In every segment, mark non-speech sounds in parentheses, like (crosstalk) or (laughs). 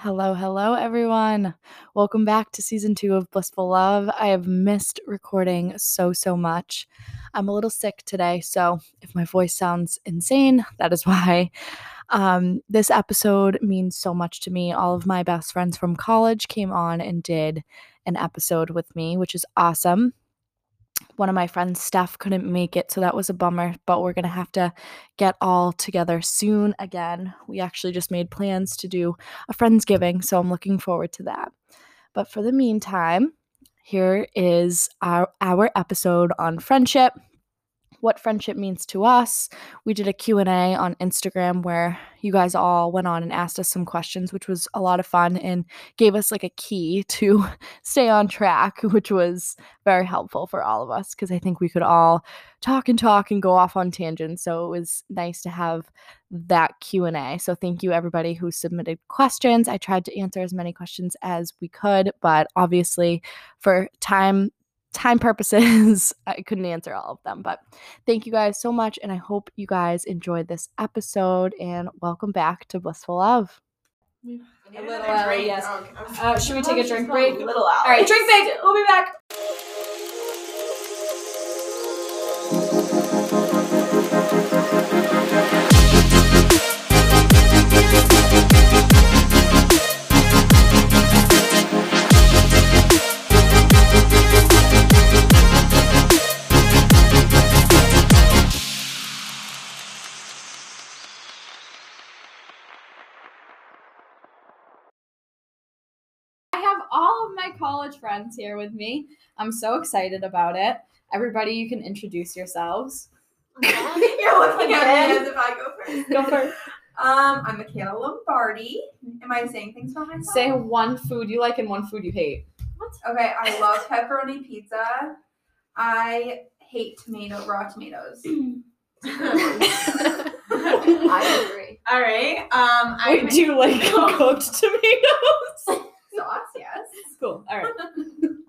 Hello, hello, everyone. Welcome back to season two of Blissful Love. I have missed recording so, so much. I'm a little sick today, so if my voice sounds insane, that is (laughs) why. Um, this episode means so much to me. All of my best friends from college came on and did an episode with me, which is awesome one of my friends, Steph, couldn't make it, so that was a bummer, but we're gonna have to get all together soon again. We actually just made plans to do a Friendsgiving, so I'm looking forward to that. But for the meantime, here is our, our episode on friendship what friendship means to us. We did a Q&A on Instagram where you guys all went on and asked us some questions, which was a lot of fun and gave us like a key (laughs) to stay on track, which was very helpful for all of us because I think we could all talk and talk and go off on tangents. So it was nice to have that Q&A. So thank you everybody who submitted questions. I tried to answer as many questions as we could, but obviously for time time purposes, (laughs) I couldn't answer all of them. But thank you guys so much. And I hope you guys enjoyed this episode. And welcome back to Blissful Love. A little Ellie, yes. Oh, Uh, should we take a drink break? A Little out. All right, drink break. We'll be back. College friends here with me. I'm so excited about it. Everybody, you can introduce yourselves. (laughs) You're looking at me as if I go first. Go first. (laughs) Um, I'm Michaela Lombardi. Am I saying things about myself? Say one food you like and one food you hate. What? Okay, I love pepperoni pizza. I hate tomato raw tomatoes. (clears throat) (laughs) I agree. All right. Um, I'm do like cooked tomatoes? Sauce. Yes. (laughs) cool. All right. (laughs)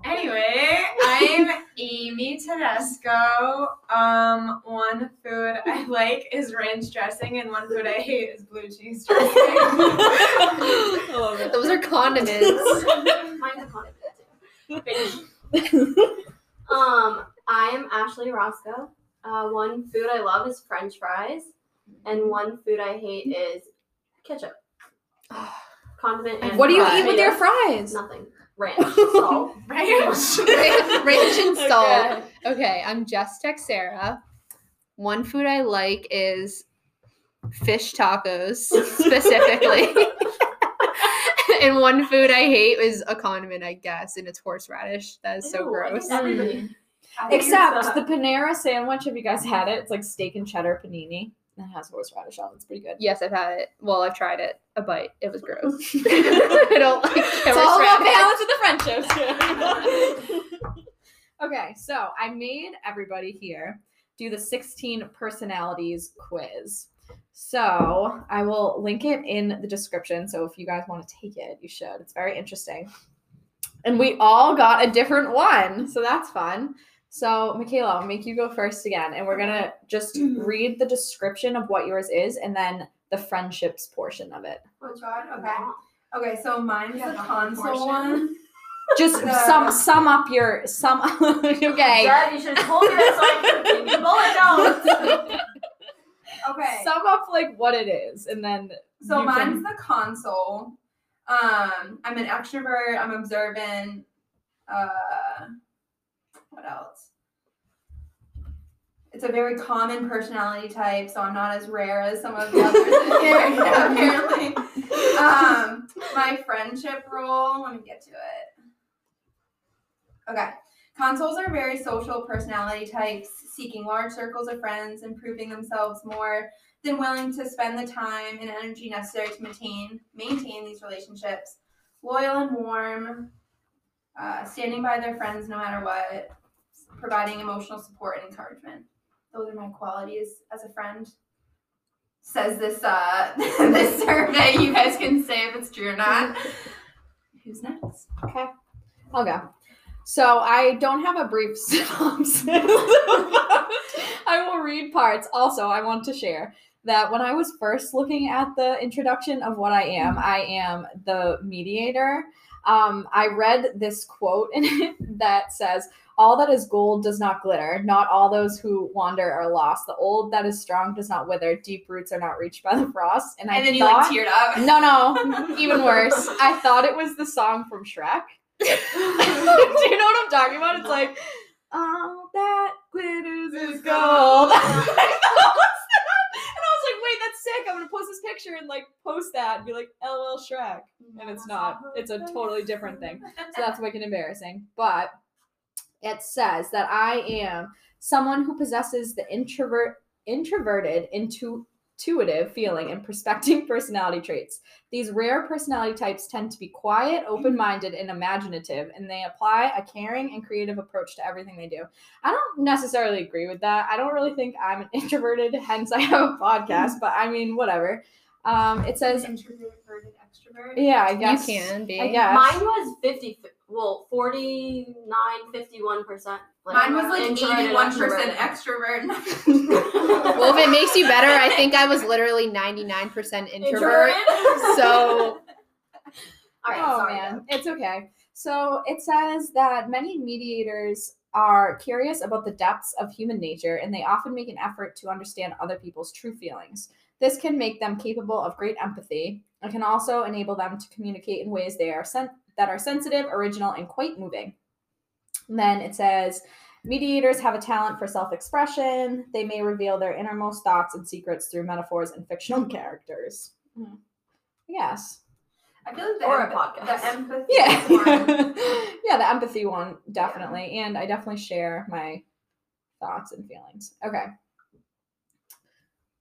Anyway, I'm Amy Tedesco. Um, one food I like is ranch dressing, and one food I hate is blue cheese dressing. (laughs) I love it. Those are condiments. Mine's a condiment. Um, I am Ashley Roscoe. Uh, one food I love is French fries, and one food I hate is ketchup. Condiment and What do you eat with your fries? Nothing. Ranch, (laughs) salt. Ranch. (laughs) ranch and salt. Okay. Okay. I'm just Texera. One food I like is fish tacos (laughs) specifically. and one food I hate is a condiment, I guess, and it's horseradish. That is so Ew, I gross. think Everybody. I think it's, Except the Panera sandwich. Have you guys had it? It's like steak and cheddar panini. It has horseradish on. It's pretty good. Yes, I've had it. Well, I've tried it. A bite. It was gross. (laughs) (laughs) I don't like It's all about balance of the friendships. (laughs) okay, so I made everybody here do the 16 personalities quiz. So I will link it in the description. So if you guys want to take it, you should. It's very interesting. And we all got a different one. So that's fun. So, Michaela, I'll make you go first again. And we're going to just read the description of what yours is and then the friendships portion of it. Which one? Okay. Okay, so mine's Yeah, the the consul portion. one. Just (laughs) The- sum sum up your sum. (laughs) okay. Deb, you should have told me that so I could give you bullet notes. (laughs) Okay. Sum up like what it is, and then So mine's can- the consul. Um, I'm an extrovert. I'm observant. Uh, what else? It's a very common personality type, so I'm not as rare as some of the others here, (laughs) apparently. Um, my friendship role. Let me get to it. Okay. Consuls are very social personality types, seeking large circles of friends and proving themselves more than willing to spend the time and energy necessary to maintain maintain these relationships. Loyal and warm, uh, standing by their friends no matter what, providing emotional support and encouragement. Those are my qualities as a friend. Says this uh (laughs) this survey. You guys can say if it's true or not. Who's next? Okay, I'll go. So I don't have a brief (laughs) synopsis. I will read parts. Also, I want to share. that when I was first looking at the introduction of what I am, I am the mediator. Um, I read this quote in (laughs) it that says, All that is gold does not glitter. Not all those who wander are lost. The old that is strong does not wither. Deep roots are not reached by the frost. And, I And then you like teared up. No, no, (laughs) even worse. I thought it was the song from Shrek. (laughs) Do you know what I'm talking about? It's like, all that glitters is gold. I thought it was that. and I was like, wait, that's sick. I'm gonna post this picture and like post that and be like, LL Shrek. And it's not. It's a totally different thing. So that's wicked embarrassing. But it says that I am someone who possesses the introvert introverted into intuitive feeling and prospecting (laughs) personality traits. These rare personality types tend to be quiet, open minded, and imaginative, and they apply a caring and creative approach to everything they do. I don't necessarily agree with that. I don't really think I'm an (laughs) introverted, hence I have a podcast, but I mean, whatever. Um, it says, introverted extrovert. yeah, I You can be. I guess. Mine was 50, well, 49, 51%. Mine was like introverted, eighty-one percent extrovert. extrovert. (laughs) Well, if it makes you better, I think I was literally 99% introvert. (laughs) So (laughs) All right, oh sorry. man, it's okay. So it says that many mediators are curious about the depths of human nature and they often make an effort to understand other people's true feelings. This can make them capable of great empathy and can also enable them to communicate in ways they are sen- that are sensitive, original, and quite moving. And then it says mediators have a talent for self-expression. They may reveal their innermost thoughts and secrets through metaphors and fictional (laughs) characters. Hmm. Yes. I feel like the, Or a podcast. the empathy (laughs) Yeah. one. (laughs) yeah, the empathy one, definitely. And I definitely share my thoughts and feelings. Okay.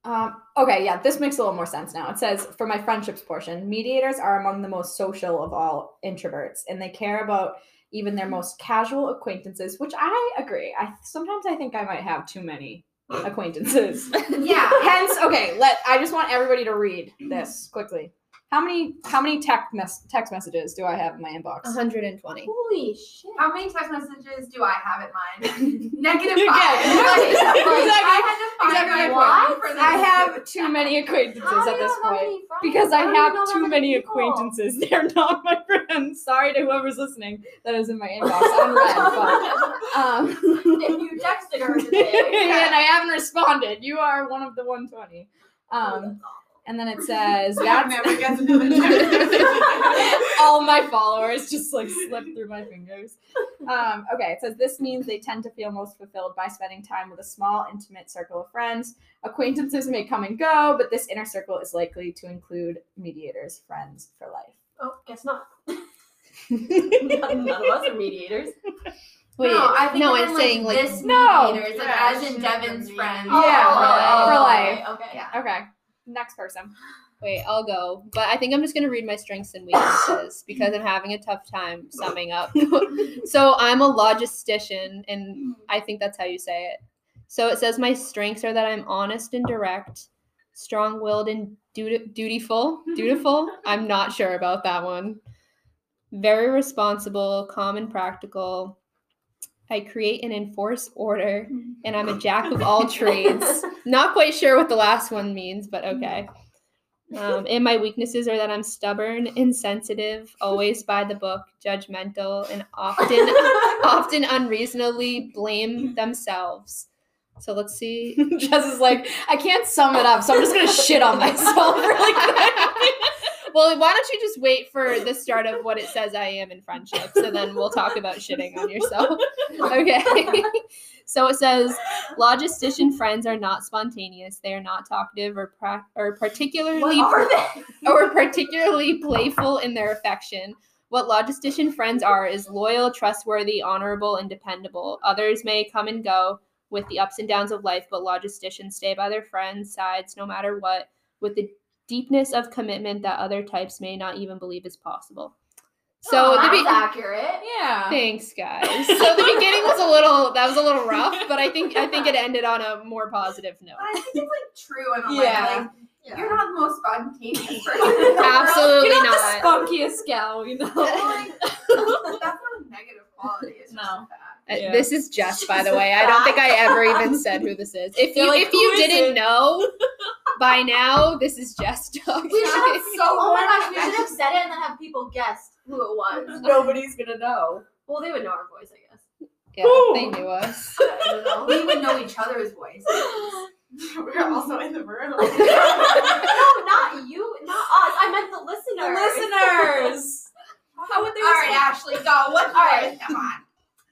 Um, okay, yeah, this makes a little more sense now. It says for my friendships portion, mediators are among the most social of all introverts, and they care about even their most casual acquaintances, which I agree. I sometimes I think I might have too many acquaintances. (laughs) Yeah. Hence, okay, let I just want everybody to read this quickly. How many how many text mess, text messages do I have in my inbox? 120. Holy shit. How many text messages do I have in mine? (laughs) Negative You five. get- Like, (laughs) Exactly. I had to find Exactly my my point. I have too many acquaintances at this point. Because I How do you have too many people? acquaintances. (laughs) They're not my friends. Sorry to whoever's listening that is in my inbox unread. But, um, if you texted her today. and I haven't responded. You are one of the 120. Um, and then it (laughs) says That that's never gets another all my followers just like slip through my fingers. Um, okay, it says this means they tend to feel most fulfilled by spending time with a small, intimate circle of friends. Acquaintances may come and go, but this inner circle is likely to include mediators, friends for life. Oh, guess not. None, (laughs) (laughs) none of us are mediators. Wait, no, I think no, I I'm saying like this No. mediators, like as in Devin's the friends. Yeah, Oh, for okay, life. Okay. Yeah. Okay, next person. Wait, I'll go. But I think I'm just gonna read my strengths and weaknesses because I'm having a tough time summing up. (laughs) so I'm a logistician, and I think that's how you say it. So it says my strengths are that I'm honest and direct, strong-willed and duti- dutiful. (laughs) Dutiful. I'm not sure about that one. Very responsible, calm and practical. I create and enforce order, and I'm a jack of all trades. (laughs) Not quite sure what the last one means, but okay. Um, and my weaknesses are that I'm stubborn, insensitive, always by the book, judgmental, and often (laughs) often unreasonably blame themselves. So let's see. (laughs) Jess is like, I can't sum it up, so I'm just gonna shit on myself really quick. Well, why don't you just wait for the start of what it says I am in friendships, and then we'll talk about shitting on yourself. (laughs) Okay. (laughs) so it says logistician friends are not spontaneous. They are not talkative or pra- or particularly What are they? (laughs) or particularly playful in their affection. What logistician friends are is loyal, trustworthy, honorable, and dependable. Others may come and go with the ups and downs of life, but logisticians stay by their friends' sides no matter what, with the deepness of commitment that other types may not even believe is possible. So oh, the that's be- accurate. Yeah. thanks, guys. (laughs) So the beginning was a little that was a little rough, but I think I think it ended on a more positive note. But I think it's like true in a Yeah. way. Like you're not the most spontaneous (laughs) person. Absolutely You're not, not. the spunkiest gal, you know. like, (laughs) that's not a negative quality. It's just No. a fact. Uh, Uh, yeah. This is Jess, by the way. I don't think I ever even (laughs) said who this is. If They're you like, if you didn't it?" know by now, this is Jess (laughs) talking. We should have so Oh my gosh, we should have said it and then have people guess who it was. (laughs) Nobody's gonna know. Well, they would know our voice, I guess. yeah, they knew us. I don't know. We would know each other's voice. We're also in the room. no, not you, not us. I meant the listeners. listeners. How would they? All right, Ashley, go. What's All right. yours? Come on.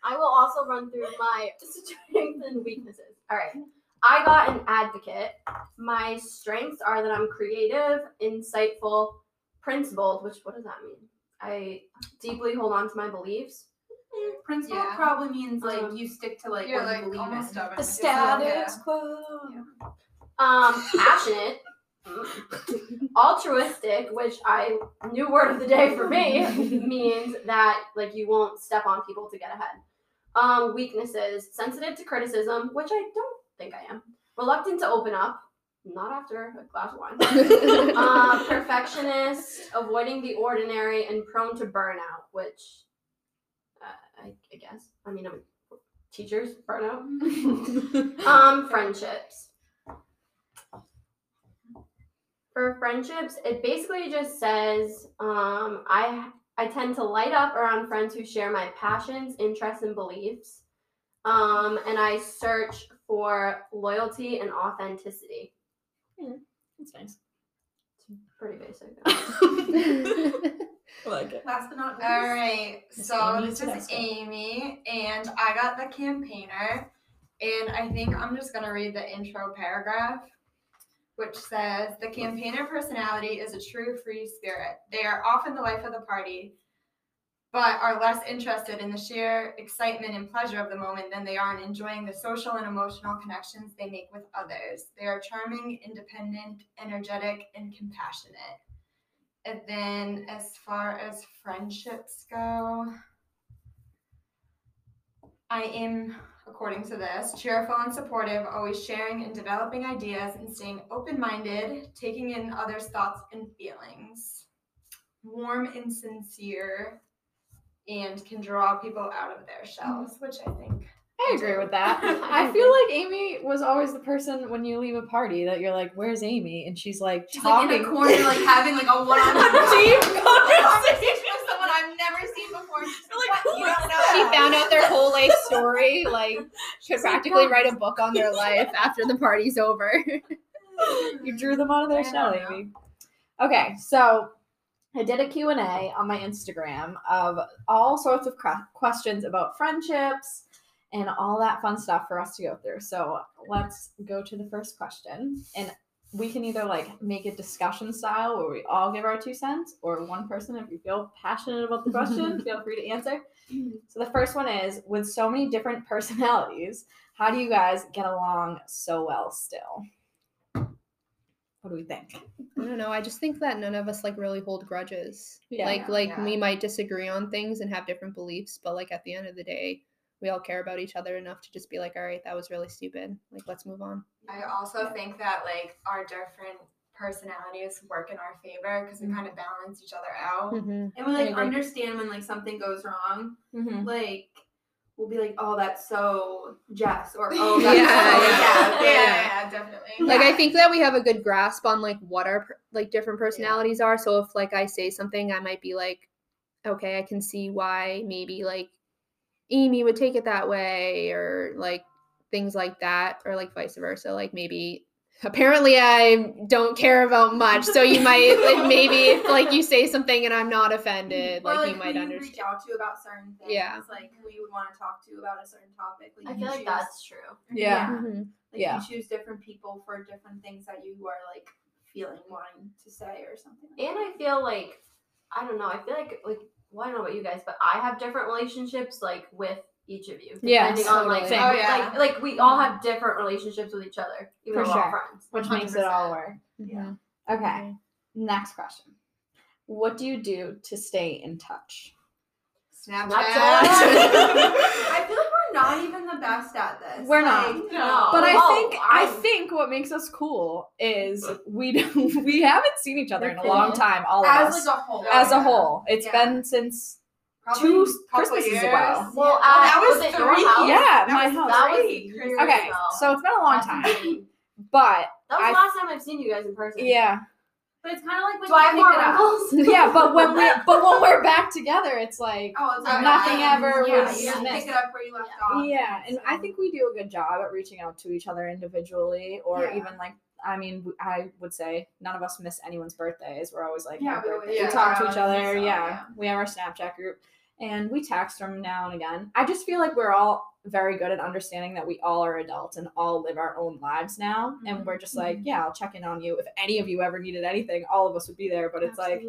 I will also run through my (laughs) strengths and weaknesses. All right. I got an advocate. My strengths are that I'm creative, insightful, principled, which what does that mean? I deeply hold on to my beliefs. Principle Yeah. probably means like Um, you stick to like You're what like you believe almost in. stubborn. The status like, quo. Um, passionate, mm, (laughs) altruistic, which I new word of the day for me (laughs) means that like you won't step on people to get ahead. Um, weaknesses: sensitive to criticism, which I don't think I am. Reluctant to open up, not after a glass of wine. (laughs) uh, (laughs) perfectionist, avoiding the ordinary, and prone to burnout, which uh, I, I guess. I mean, I'm teachers burnout. (laughs) um, friendships. For friendships, it basically just says um, I I tend to light up around friends who share my passions, interests, and beliefs. Um, and I search for loyalty and authenticity. That's nice. It's pretty basic. (laughs) I like it. Last but not least. All right, Miss so Amy this is Amy, and I got the campaigner, and I think I'm just gonna read the intro paragraph, which says the campaigner personality is a true free spirit. They are often the life of the party, but are less interested in the sheer excitement and pleasure of the moment than they are in enjoying the social and emotional connections they make with others. They are charming, independent, energetic, and compassionate. And then as far as friendships go, I am, according to this, cheerful and supportive, always sharing and developing ideas and staying open minded, taking in others' thoughts and feelings, warm and sincere, and can draw people out of their shells, mm-hmm. which I think. I agree with that. (laughs) I feel like Amy was always the person when you leave a party that you're like, "Where's Amy?" and she's like She's like in talking a corner, like having like a (laughs) one-on-one Deep conversation with someone I've never seen before. (laughs) Like, what? You don't know. she found out their whole life story. (laughs) Like, could practically write a book on their life after the party's over. (laughs) you drew them out of their shell. Amy. Okay, so I did a Q&A on my Instagram of all sorts of cra- questions about friendships and all that fun stuff for us to go through. So let's go to the first question. And we can either like make it discussion style where we all give our two cents, or one person, if you feel passionate about the question, (laughs) feel free to answer. Mm-hmm. So the first one is with so many different (laughs) personalities, how do you guys get along so well still? What do we think? I don't know. I just think that none of us like really hold grudges. Yeah. like like Yeah. we might disagree on things and have different beliefs, but like at the end of the day, we all care about each other enough to just be like, all right, that was really stupid. Like let's move on. I also think that like our different personalities work in our favor because we kind of balance each other out. Mm-hmm. And we like understand when like something goes wrong. Mm-hmm. Like we'll be like, oh, that's so Jess, or (laughs) oh, that's Yeah, so yeah. Yeah, yeah, definitely. Like I think that we have a good grasp on like what our like different personalities are. So if like I say something, I might be like, okay, I can see why maybe like Amy would take it that way, or like things like that, or like vice versa. Like maybe (laughs) apparently I don't care about much, so you might like maybe if like you say something and I'm not offended, Or, like, you who might reach out to about certain things. Yeah. Like who you would want to talk to about a certain topic. Like I you feel like choose- that's true. Yeah. Mhm. Like Yeah. you choose different people for different things that you are like feeling wanting to say or something. like And I feel like I don't know. I feel like like well, I don't know about you guys, but I have different relationships like with each of you. Yes, depending on like totally. Oh, yeah. like like we all have different relationships with each other, even For though we're all sure. friends. Which makes it all 100%. work. Mhm. Okay. Next question. What do you do to stay in touch? Snapchat. (laughs) (laughs) I feel like we're not even the best at this. We're not. No. But I Oh, think I I'm- think what makes us cool is we (laughs) we haven't seen each other in a long time. All of as us, like a whole. as a Yeah. whole. It's Yeah. been since Probably two Christmases years. ago. Well, that uh, was was it your three. house? Yeah, That my was house. That three years Christmases Okay, ago. so it's been a long time, but That was I- the last time I've seen you guys in person. yeah, But it's kind of like when Do I have more pick it up. wrinkles? (laughs) yeah. But when we but when we're back together, it's like Oh, it's like Nothing that. ever yeah, was you just missed. pick it up where you left off. Yeah, and I think we do a good job at reaching out to each other individually, or Yeah. even like I mean, I would say none of us miss anyone's birthdays. We're always like, Yeah, we always birthday. we talk to each other. so, yeah. yeah. we have our Snapchat group, and we text from now and again. I just feel like we're all very good at understanding that we all are adults and all live our own lives now, and we're just like, yeah, I'll check in on you if any of you ever needed anything. All of us would be there, but it's like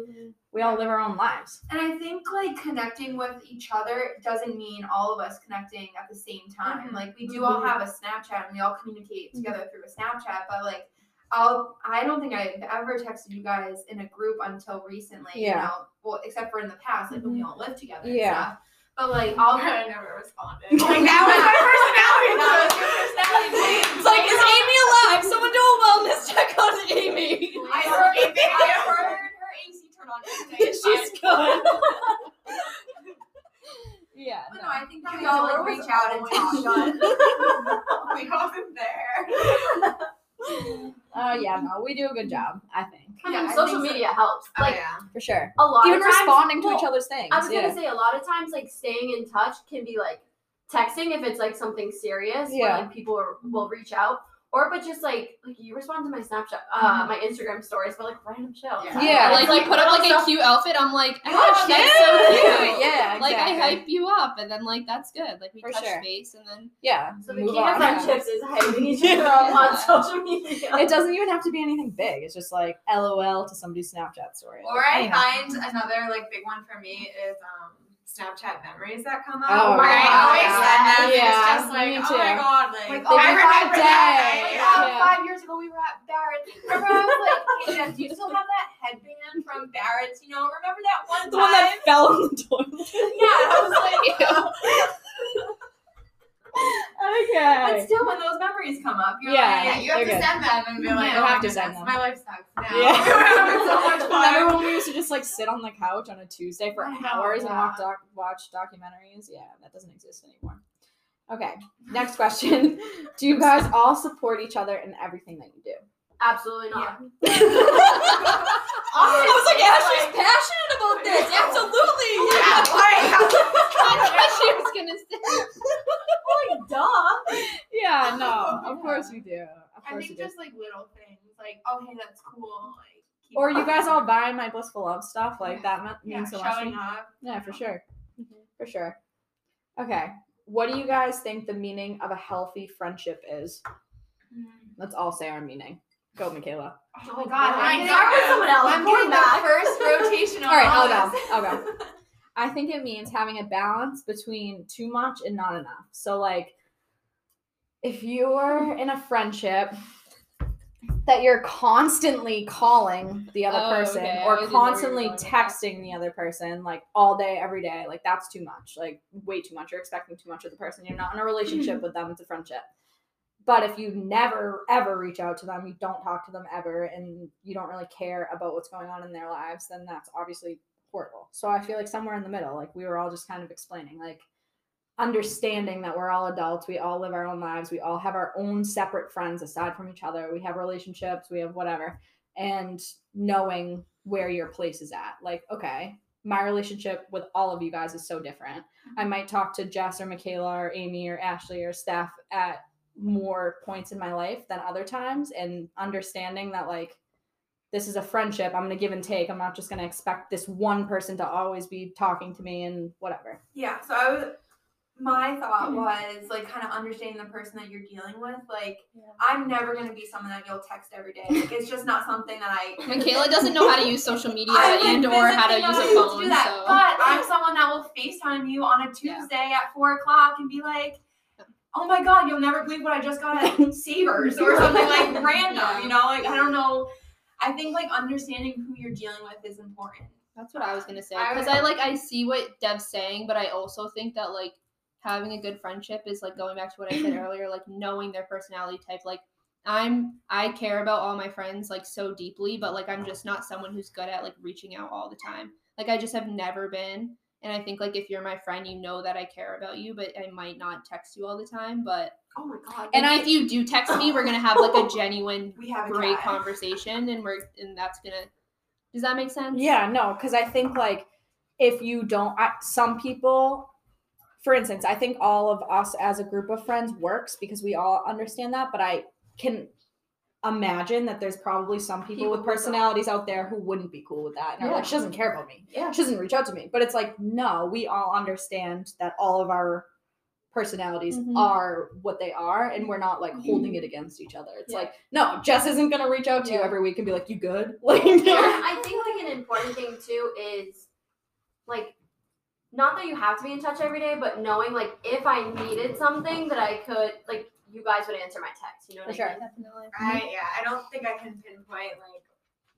we all live our own lives. And I think like connecting with each other doesn't mean all of us connecting at the same time. Mhm. Like we do all Mhm. have a Snapchat and we all communicate together through a Snapchat, but like I'll I don't think I've ever texted you guys in a group until recently. Yeah. You know, well except for in the past, like when we all lived together. Yeah. Stuff. But like I'll I never responded. (laughs) Like, that was my personality. (laughs) That was trait. your personality. It's like, is Amy alive? Someone do a wellness check on Amy. I heard, I heard her AC turn on yesterday. (laughs) She's good. yeah. But no, I think that we all like reach out and always talk. we wasn't there. Uh, yeah, no, we do a good job, I think. I Yeah, mean, I social think so. media helps. Oh Like yeah. For sure. a lot Even of times, responding to well, each other's things. I was yeah. gonna say a lot of times like staying in touch can be like texting if it's like something serious Yeah. where like people are, will reach out or but just like like you respond to my Snapchat uh Mm-hmm. my Instagram stories but like random shit. Yeah. Yeah. And like, it's, you put up like stuff- a cute outfit. I'm like, Oh, gosh, that's so (laughs) cute. Yeah, Like I hype you up, and then like that's good. Like we For touch sure. base, and then Yeah. So the move key to on. friendships is hyping each other (laughs) up on social media. It doesn't even have to be anything big. It's just like LOL to somebody's Snapchat story. Or I Anyhow. find another like big one for me is um Snapchat memories that come up. Oh, where I yeah. always send them. Yeah, it's just like, me oh my god, like, Like, oh, oh, I my remember God, that. day. Yeah, Yeah. five years ago we were at Barrett's. Remember I was like, hey Jen, do you still have that headband from Barrett's? You know, remember that one the time? one that fell in the toilet. yeah, I was like, (laughs) (laughs) okay. but still, when those memories come up, you're Yeah. Yeah, like, you have to good. send them and be like, You oh have to send them. my life sucks now. Yeah. (laughs) So much (laughs) fun. Remember when we used to just like sit on the couch on a Tuesday for know, hours and watch, doc- watch documentaries? Yeah, that doesn't exist anymore. Okay, next question. (laughs) Do you guys all support each other in everything that you do? Absolutely not. (laughs) I was like, Ashley's passionate about this. (laughs) Absolutely. Oh yeah, (laughs) like, that's what she was gonna say. duh. Yeah, no, of course you do. Of I think you do. just like little things, like, oh hey, that's cool. Like, keep Or you guys all buy my blissful love stuff like that me- yeah, means so much. showing up. Yeah, for sure. Mm-hmm. For sure. Okay. What do you guys think the meaning of a healthy friendship is? Mm. Let's all say our meaning. Go, Michaela. Oh my god, I I'm mean, getting- start with someone else. I'm Going back. the first rotation (laughs) on All right, all I'll go. I'll go. (laughs) I think it means having a balance between too much and not enough. So, like, if you're in a friendship that you're constantly calling the other Oh, person okay. Or didn't know where you were constantly going with texting the other person, like all day, every day, like that's too much. Like, way too much. You're expecting too much of the person. You're not in a relationship hmm. with them, it's a friendship. But if you never ever reach out to them, you don't talk to them ever, and you don't really care about what's going on in their lives, then that's obviously horrible. So I feel like somewhere in the middle, like we were all just kind of explaining, like understanding that we're all adults, we all live our own lives, we all have our own separate friends aside from each other, we have relationships, we have whatever, and knowing where your place is at. Like, okay, my relationship with all of you guys is so different. I might talk to Jess or Michaela or Amy or Ashley or Steph at more points in my life than other times and understanding that like this is a friendship i'm going to give and take i'm not just going to expect this one person to always be talking to me and whatever Yeah, so I was my thought hmm. was like kind of understanding the person that you're dealing with. Like I'm never gonna be someone that you'll text every day. Like it's just not something that I (laughs) Michaela doesn't know how to use social media and or how to use a be able to phone. do that, so But I'm someone that will FaceTime you on a Yeah. Tuesday at four o'clock and be like, "Oh my god, you'll never believe what I just got at (laughs) Savers or something like (laughs) random." You know, like I don't know. I think like understanding who you're dealing with is important. That's what I was gonna say. Because would- I, like I see what Dev's saying, but I also think that like having a good friendship is like going back to what I said (clears throat) earlier, like knowing their personality type. Like I'm I care about all my friends like so deeply, but like I'm just not someone who's good at like reaching out all the time. Like I just have never been. And I think like if you're my friend, you know that I care about you, but I might not text you all the time. But Oh my god. and if you do text me, we're gonna have like a genuine, (laughs) we have a great guy. conversation, and we're and that's gonna. Does that make sense? Yeah, no, because I think like if you don't, I, some people, for instance, I think all of us as a group of friends works because we all understand that. But I can imagine that there's probably some people, People with personalities out there who wouldn't be cool with that and are like, Yeah. she doesn't care about me. Yeah. She doesn't reach out to me. But it's like, no, we all understand that all of our personalities Mhm. are what they are and we're not like holding it against each other. It's Yeah. like, no, Jess isn't gonna reach out to you every week and be like, you good? (laughs) Like Yeah, I think like an important thing too is like not that you have to be in touch every day, but knowing like if I needed something that I could like you guys would answer my text. You know what For I sure. mean? Definitely. I yeah, I don't think I can pinpoint like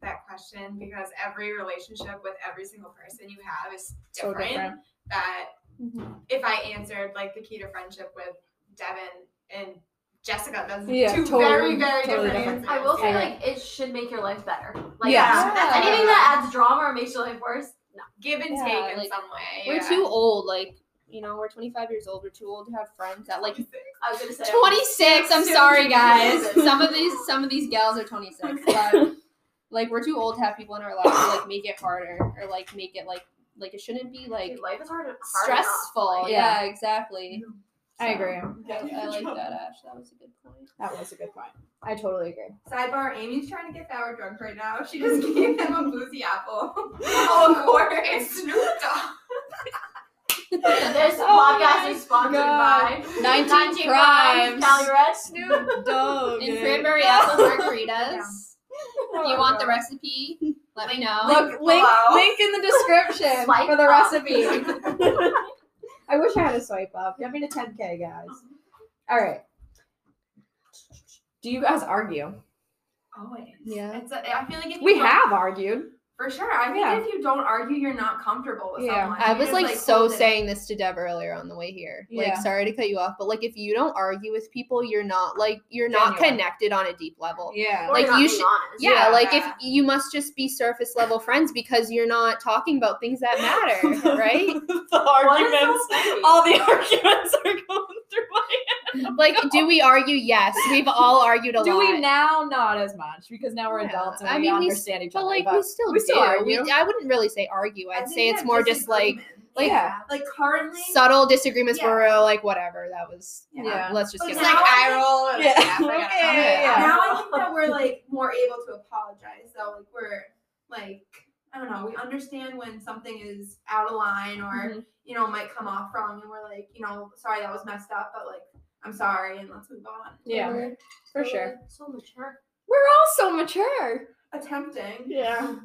that question because every relationship with every single person you have is so different. different. That Mhm. if I answered like the key to friendship with Devin and Jessica, that's Yeah, two totally- very, very totally different, different. answers. I will say Yeah. like it should make your life better. Like Yes. that's- anything that adds drama or makes your life worse. No. give and Yeah, take in like, some way. We're yeah. too old. Like you know, we're 25 years old. We're too old to have friends that like I was gonna say 26. I'm Soon sorry, guys. (laughs) Some of these some of these gals are 26, (laughs) but like we're too old to have people in our lives to like make it harder or like make it like like it shouldn't be like Dude, life is hard, hard enough, stressful. like- yeah. exactly. I So, agree. I, I like (laughs) that, Ash. That was a good point. That was a good point. I totally agree. Sidebar: Amy's trying to get Bauer drunk right now. She just gave him a boozy apple. oh, of course. It's Snoop Dogg. (laughs) This Oh podcast is sponsored God. by (laughs) 19 Crimes. Cali Red. Snoop Dogg. And cranberry apple margaritas. Yeah. If you want the recipe, let me know. Look, link, below. link in the description (laughs) Swipe for the up. recipe. I wish I had a swipe up. Get me to 10k, guys. Uh-huh. All right. Do you guys argue? Always. Yeah. It's a, I feel like if you We have argued. For sure. I think Yeah. if you don't argue, you're not comfortable with Yeah. someone. I was just, like, so saying this to Deb earlier on the way here. Yeah. Like, sorry to cut you off, but like, if you don't argue with people, you're not like you're not Genuine. connected on a deep level. Yeah. Or Like, you're not you being should- honest. Yeah, like if you must just be surface level friends because you're not talking about things that matter, (laughs) right? (laughs) the arguments. all the (laughs) arguments are going through my head. Like, do we argue? Yes, we've all argued a Do lot. Do we now? Not as much because now we're Yeah. adults and I we mean, we s- understand each But other. like, but we still we do. still argue. We, I wouldn't really say argue. I I'd say it's more just like like- yeah. like currently. subtle disagreements Yeah. where we're like, whatever, that was. Yeah. Yeah. Let's just But get It's like I eye roll. and, (laughs) like, Yeah. yeah, Okay, yeah, yeah. Now I (laughs) think that we're like more able to apologize. though. like we're like I don't know. We understand when something is out of line or Mhm. you know might come off wrong, and we're like, you know, sorry that was messed up, but like I'm sorry, and let's move on. Yeah, Totally. for sure. So mature. We're all so mature. Attempting. Yeah. (laughs)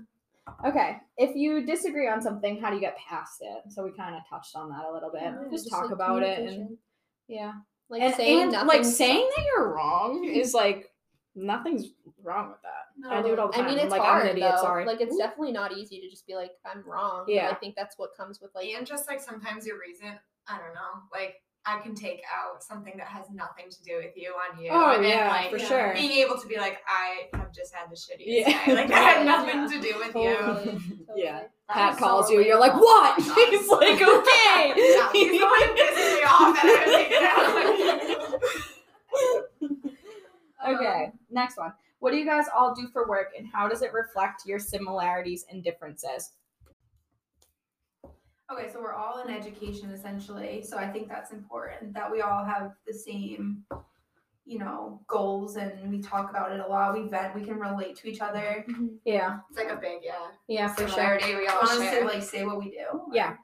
Okay. If you disagree on something, how do you get past it? So we kind of touched on that a little bit. Yeah, just, just, talk like, about it and communication. yeah. like and saying and, nothing. like saying that you're (laughs) wrong is like nothing's wrong with that. I do it all the I time. mean, I'm it's like hard I'm an idiot. though. Sorry. Like it's definitely not easy to just be like, I'm wrong. but Yeah. I think that's what comes with like. and just like sometimes your reason, I don't know, like I can take out something that has nothing to do with you on you. oh and then, yeah, like, for yeah. sure. Being able to be like, I have just had the shittiest Yeah. day. Like that had Yeah. nothing to do with you. Totally, totally. (laughs) Yeah. That Pat is so calls you. You're like, oh what? Oh. (laughs) He's like, okay. (laughs) Yeah, he's the one who pisses me off and I have to take it out. Okay, um, next one. What do you guys all do for work and how does it reflect your similarities and differences? Okay, so we're all in education essentially. So I think that's important that we all have the same, you know, goals and we talk about it a lot. We vet, we can relate to each other. Yeah. It's like a big, yeah. Yeah, for sure. Similarity we You all want us to share. like say what we do? Yeah.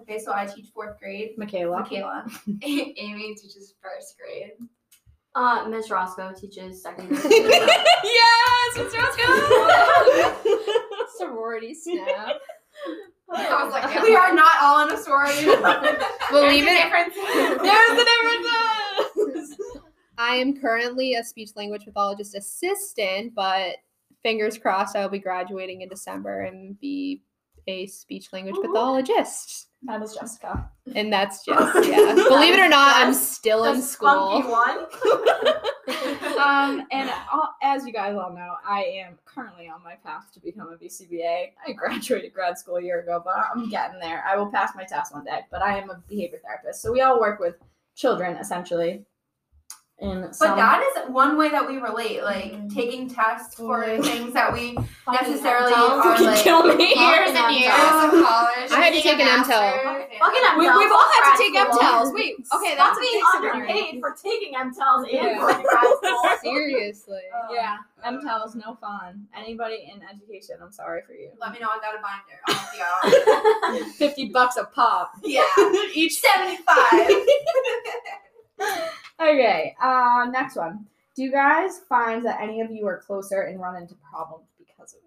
Okay, so I teach fourth grade. Michaela. Michaela. (laughs) (laughs) Amy teaches first grade. Uh, Ms. Roscoe teaches second grade. (laughs) yes, Mr. Roscoe. Sorority snap. I was like, yeah. (laughs) we are not all in a sorority. Believe (laughs) There's it. There's the difference. I am currently a speech language pathologist assistant, but fingers crossed I'll be graduating in December and be a speech language pathologist, That is Jessica. and that's (laughs) just yeah. Believe it or not, I'm still in school. one. (laughs) um, and uh, as you guys all know, I am currently on my path to become a BCBA. I graduated grad school a year ago, but I'm getting there. I will pass my test one day. But I am a behavior therapist, so we all work with children essentially. In But some, that is one way that we relate, like Mhm. taking tests for Totally. things that we (laughs) necessarily MTEL. are like kill me. Years and years of college. I had to take an MTEL. master's. Fucking we, We've all had to take school. MTELs. Wait, okay, that's Stop a being underpaid for taking MTELs Yeah. and going to. Seriously. Yeah, MTELs, no fun. Anybody in education, I'm sorry for you. let me know I got a binder. I'll help you out. (laughs) Fifty bucks a pop. yeah. (laughs) Each 75. Okay, uh, next one. Do you guys find that any of you are closer and run into problems because of it?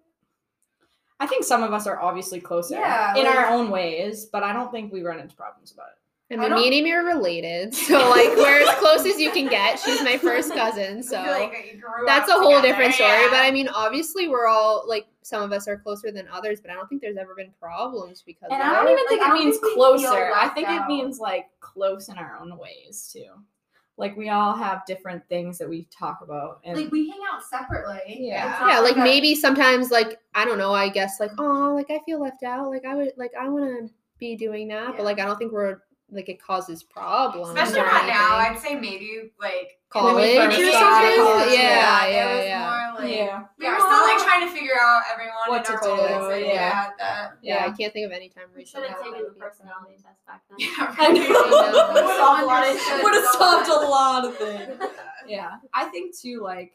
I think some of us are obviously closer Yeah, in like- our own ways, but I don't think we run into problems about it. And I me don't- and Amy are related, so like we're as close as you can get. She's my first cousin, (laughs) so Like, that's a up whole together, different story. yeah. But I mean, obviously, we're all like some of us are closer than others, but I don't think there's ever been problems because And of I don't even Like, think it means think closer. I left think it means like close in our own ways too. Like we all have different things that we talk about, and like we hang out separately. Yeah. Yeah, like a- maybe sometimes like I don't know. I guess like oh, like I feel left out. Like I would like I want to be doing that, Yeah. but like I don't think we're like it causes problems. Especially or not now. I'd say maybe like When we college first or something. college, yeah, it yeah, was yeah. more like yeah, we were still like trying to figure out everyone What to do, roles. and yeah. yeah, that. Yeah, I can't think of any time We should have taken the personality test back then. Yeah, (laughs) I know. (laughs) Would've solved a lot of would have solved a lot of things. Yeah, I think too. Like,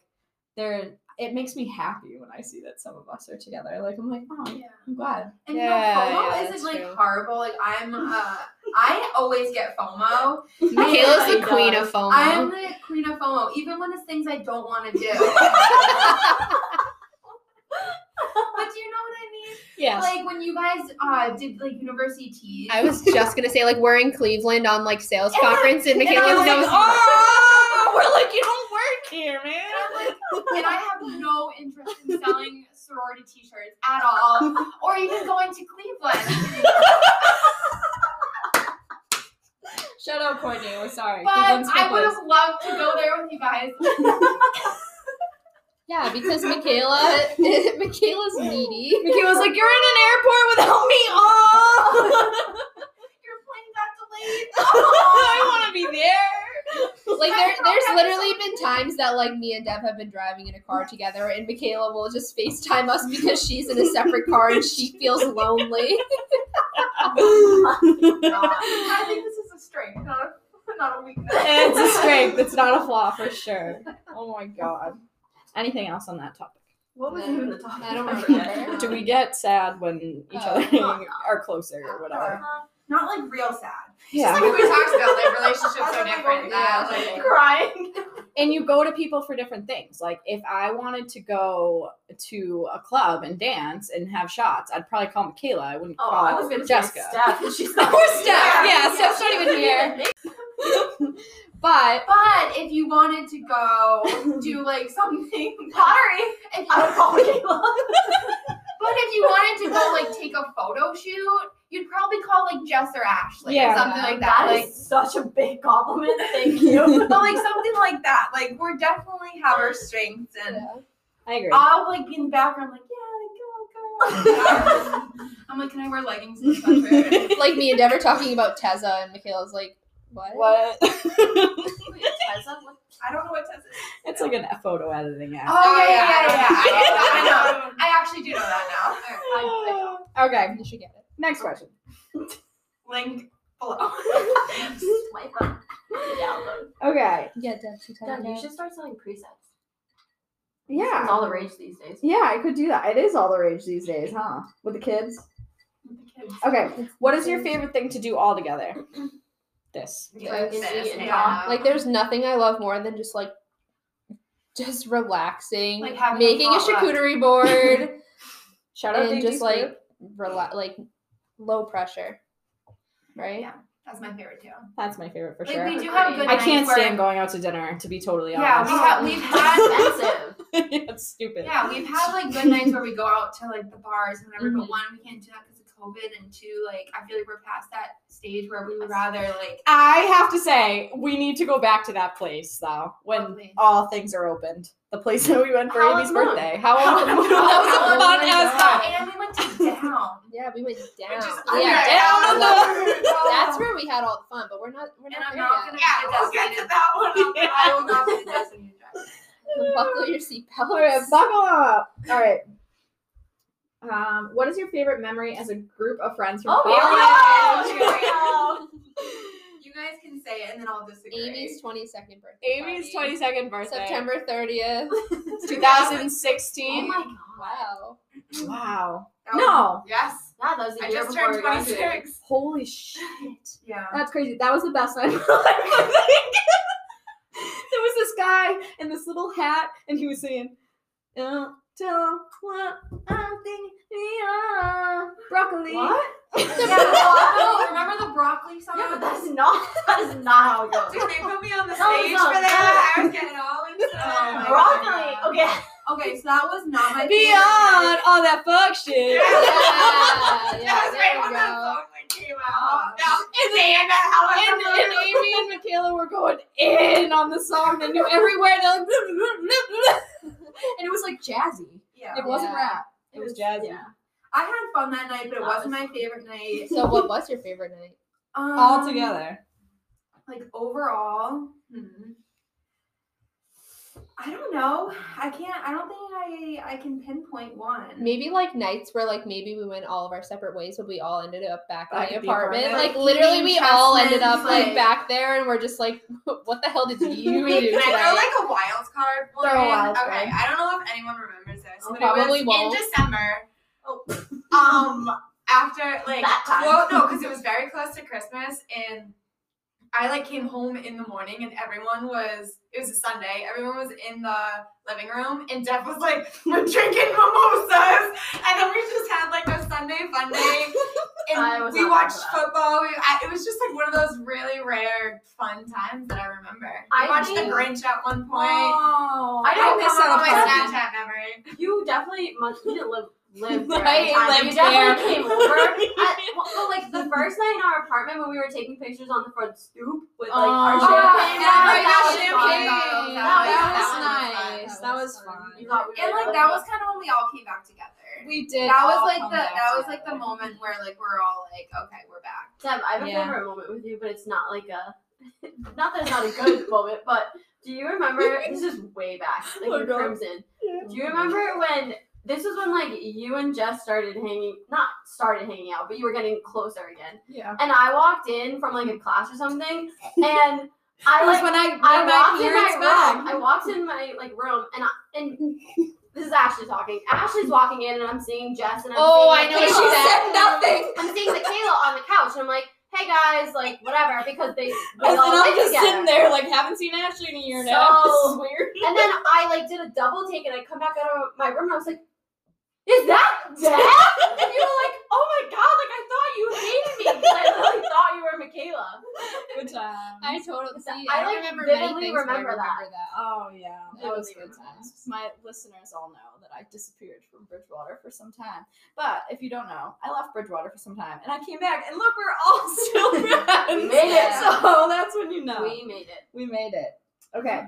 there, it makes me happy when I see that some of us are together. Like, I'm like, oh, Yeah. I'm glad. And Yeah, you know, FOMO yeah, isn't that's like true. horrible. Like I'm, uh, I always get FOMO. (laughs) Michaela's the queen of FOMO. I am the queen of FOMO, even when it's things I don't want to do. (laughs) but do you know what I mean? Yes. Like when you guys uh did like University Tees. I was just gonna say like we're in Cleveland on like sales (laughs) conference and And I Michaela's was like, nose. oh, we're like, you don't work here, man. And I'm like, and I have no interest in selling sorority t-shirts at all, or even going to Cleveland. Shut up, Courtney. We're sorry. But Cleveland's I would have loved to go there with you guys. Yeah, because Michaela (laughs) Michaela's needy. Michaela's like, you're in an airport without me. Oh, Your plane got delayed. I want to be there. Like there, there's literally been times that like me and Deb have been driving in a car together, and Michaela will just FaceTime us because she's in a separate car and she feels lonely. (laughs) I think this is a strength, not a, not a weakness. it's a strength. It's not a flaw for sure. Oh my god. Anything else on that topic? What was even the topic? I don't (laughs) remember. Do we get sad when each Oh, other no. are closer or whatever? Uh-huh. Not like real sad. Yeah. Like we talked about, like relationships That's are different. we That, both- like, Crying. And you go to people for different things. Like if I wanted to go to a club and dance and have shots, I'd probably call Michaela. I wouldn't Oh, call I was gonna Jessica. say Steph, and she's (laughs) not. Or Steph. Yeah, Yeah, Steph's not even here. (laughs) But But if you wanted to go do like something (laughs) Pottery. if I would call Michaela. but if you wanted to go like take a photo shoot, you'd probably call like Jess or Ashley Yeah. or something like that. That like is such a big compliment. Thank (laughs) you. but like something like that. Like we're definitely have our strengths and I agree. I'll like be in the background like, yeah, go, (laughs) go. (laughs) I'm like, can I wear leggings and a sweatshirt? like me and Deb are talking about Tezza, and Michaela's like, "What? what? Tessa, what- I don't know what Tessa is. it's like a photo editing app. Oh, yeah, yeah, yeah, yeah. I, know, I I know. I actually do know that now. okay, You should get it." Next question. Link below. Swipe up. Download. (laughs) Okay. Yeah, Deb. Deb, you should start selling presets. Yeah. It's all the rage these days. Yeah, I could do that. It is all the rage these days, huh? With the kids. With the kids. Okay. What is your favorite thing to do all together? (clears throat) This. Drink and This, eat and yeah. Like, there's nothing I love more than just like, just relaxing, Like having making a potluck. charcuterie board, (laughs) Shout out and to just like, rela- like low pressure, right? Yeah. That's my favorite too. That's my favorite for Like sure. we do have good I can't where- stand going out to dinner, to be totally Yeah, honest. we have we've had (laughs) Expensive. it's stupid. yeah we've had like good nights where we go out to like the bars and whatever. Mm-hmm. But one we can't do that because of COVID and two, like I feel like we're past that stage where we would rather like I have to say, we need to go back to that place though, when Lovely. all things are opened. The place that we went for Howard Amy's Moon. birthday. How (laughs) oh that was a Howard fun Moon. as fuck. and we went to down. (laughs) Yeah, we went down. Which is yeah, under- down on the- (laughs) That's where we had all the fun, but we're not. We're And not I'm there not yet. gonna Yeah, be a we'll get to designated. that one. I will not be the designated driver. Buckle your seatbelts. All right, buckle up. All right. Um, what is your favorite memory as a group of friends from Oh, college? yeah. Here we go. You guys can say it, and then I'll disagree. Amy's 22nd birthday. Amy's twenty second birthday. September 30th. (laughs) 2016. Oh my god. Wow. Wow. Was- No. Yes. Yeah, that was the I year just before turned we graduated. 26. Holy (laughs) shit. Yeah. That's crazy. That was the best night (laughs) of my life. There was this guy in this little hat, and he was saying, "Don't tell what I think we are." Broccoli. What? (laughs) Yeah, no, remember the broccoli song? Yeah, but that's not that is not how it goes. Dude, they put me on the stage so for that. I was getting all into Oh my Broccoli. God. Okay. Okay, so that was not my Beyond all that fuck shit. (laughs) Yeah, That yeah, was right there when we go. And they and that how I And, and Amy and Michaela were going in on the song. They knew every word. They're like, (laughs) and it was like jazzy. Yeah. It wasn't Yeah. rap. It was jazzy. Yeah. I had fun that night, but it wasn't my favorite night. So, what was your favorite night? Um, All together. Like overall, hmm. I don't know. I can't. I don't think I I can pinpoint one. Maybe like nights where like maybe we went all of our separate ways, but we all ended up back in Back the at the apartment. apartment. Like Like literally, we all ended up like like- back there, and we're just like, (laughs) what the hell did (laughs) you do Wait, can I throw like a wild card? Throw a in? wild okay, card. I don't know if anyone remembers this, but Probably it was won't. in December. Oh, (laughs) um, after like That time. well, no, because it was very close to Christmas, and I like came home in the morning, and everyone was. It was a Sunday. Everyone was in the living room, and Jeff was like, (laughs) "We're drinking mimosas," and then we just had like a Sunday fun day. (laughs) I And was we watched football. We, I, it was just like one of those really rare fun times that I remember. I I watched think- The Grinch at one point. Oh, I don't miss come out up on my with that. Snapchat memory. You definitely must. You didn't live live (laughs) there. I at the time, but you definitely came over. (laughs) At, well, well, like the first night in our apartment when we were taking pictures on the front stoop with like oh, our Oh, champagne. yeah, bottles, right, that the was champagne fun. That that was, was- that that was was nice. That was fun. fun. We thought we And like that was kind of when we all came back together. We did. That was like the that was like the moment where like we're all like, okay, we're back. Deb, I have a Yeah. favorite moment with you, but it's not like a. (laughs) Not that it's not a good moment, but do you remember? This is way back, like Oh, in God. Crimson. Do you remember when this was when like you and Jess started hanging? Not started hanging out, but you were getting closer again. Yeah. And I walked in from like a class or something, (laughs) and I was like when I I walked in my back. room. I walked in my like room, and I, and (laughs) this is Ashley talking. Ashley's walking in, and I'm seeing Jess, and I'm Oh, seeing I know she said nothing. I'm seeing Michaela on the couch, and I'm like, "Hey guys, like whatever," because they they And all I'm just together. sitting there like haven't seen Ashley in a year now. (laughs) This is So- weird. And then I like did a double take, and I come back out of my room, and I was like, "Is that Dad?" and you were like, "Oh my god!" Like I thought you hated me because I really thought you were Michaela. Good time. I totally see. I, I, don't like, remember many vividly things, but I remember that. that. Oh yeah, that was Vividly good remember. times. My listeners all know that I disappeared from Bridgewater for some time. But if you don't know, I left Bridgewater for some time, and I came back, and look, we're all (laughs) still friends. We made it. So that's when you know We made it. we made it. Okay.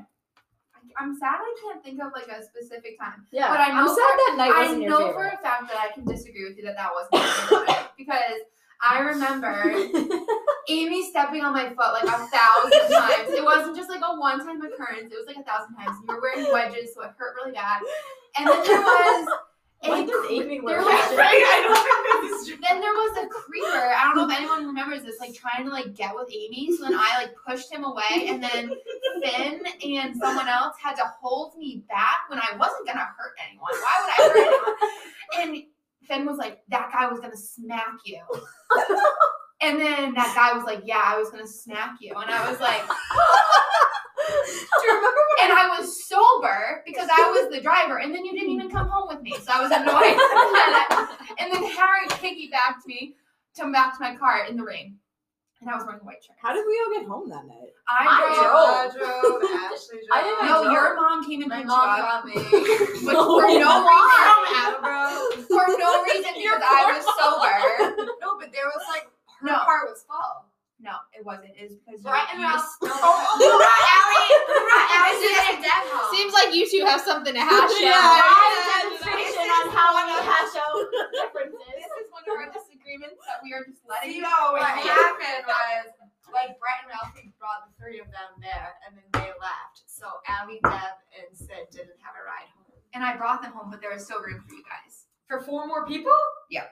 I'm sad I can't think of like a specific time. Yeah. But I I'm sad for- that night I know for a fact that I can disagree with you that that wasn't (laughs) because I remember (laughs) Amy stepping on my foot like a thousand times. It wasn't just like a one-time occurrence; it was like a thousand times. You were wearing wedges, so it hurt really bad. And then there was (laughs) a Why does cre- Amy there was- Right? I don't think this is true. then there was a creeper. I don't know if anyone remembers this, like trying to like get with Amy. So then I like pushed him away, and then Finn and someone else had to hold me back when I wasn't gonna hurt anyone. Why would I hurt anyone? And Finn was like, "That guy was gonna smack you." (laughs) And then that guy was like, "Yeah, I was gonna smack you," and I was like, (laughs) Do you remember and I was sober because I was the driver, and then you didn't even come home with me, so I was annoyed. (laughs) and then Harry piggybacked me to back to my car in the rain. and I was wearing a white shirt. How did we all get home that night? I I drove? I drove. Ashley drove. I didn't No, drove. your mom came and My picked mom you up. got me. (laughs) But No, for no why? reason. From Attleboro. For no reason because I was sober. No, but there was like her No. car was full. No, it wasn't. It was because you, (laughs) Right and you Ralph. just- No, you brought Allie. (laughs) You brought Allie to Seems- the dead home. Seems like you two have something to hash (laughs) Yeah. out. Live Yeah. demonstration This on is how one we of- hash out differences. This is one of our disagreements that we are just letting See, go. what happened was like Brett and Ralphie brought the three of them there, and then they left. So Allie, Deb, and Sid didn't have a ride home. And I brought them home, but there was still room for you guys. For four more people? Yeah.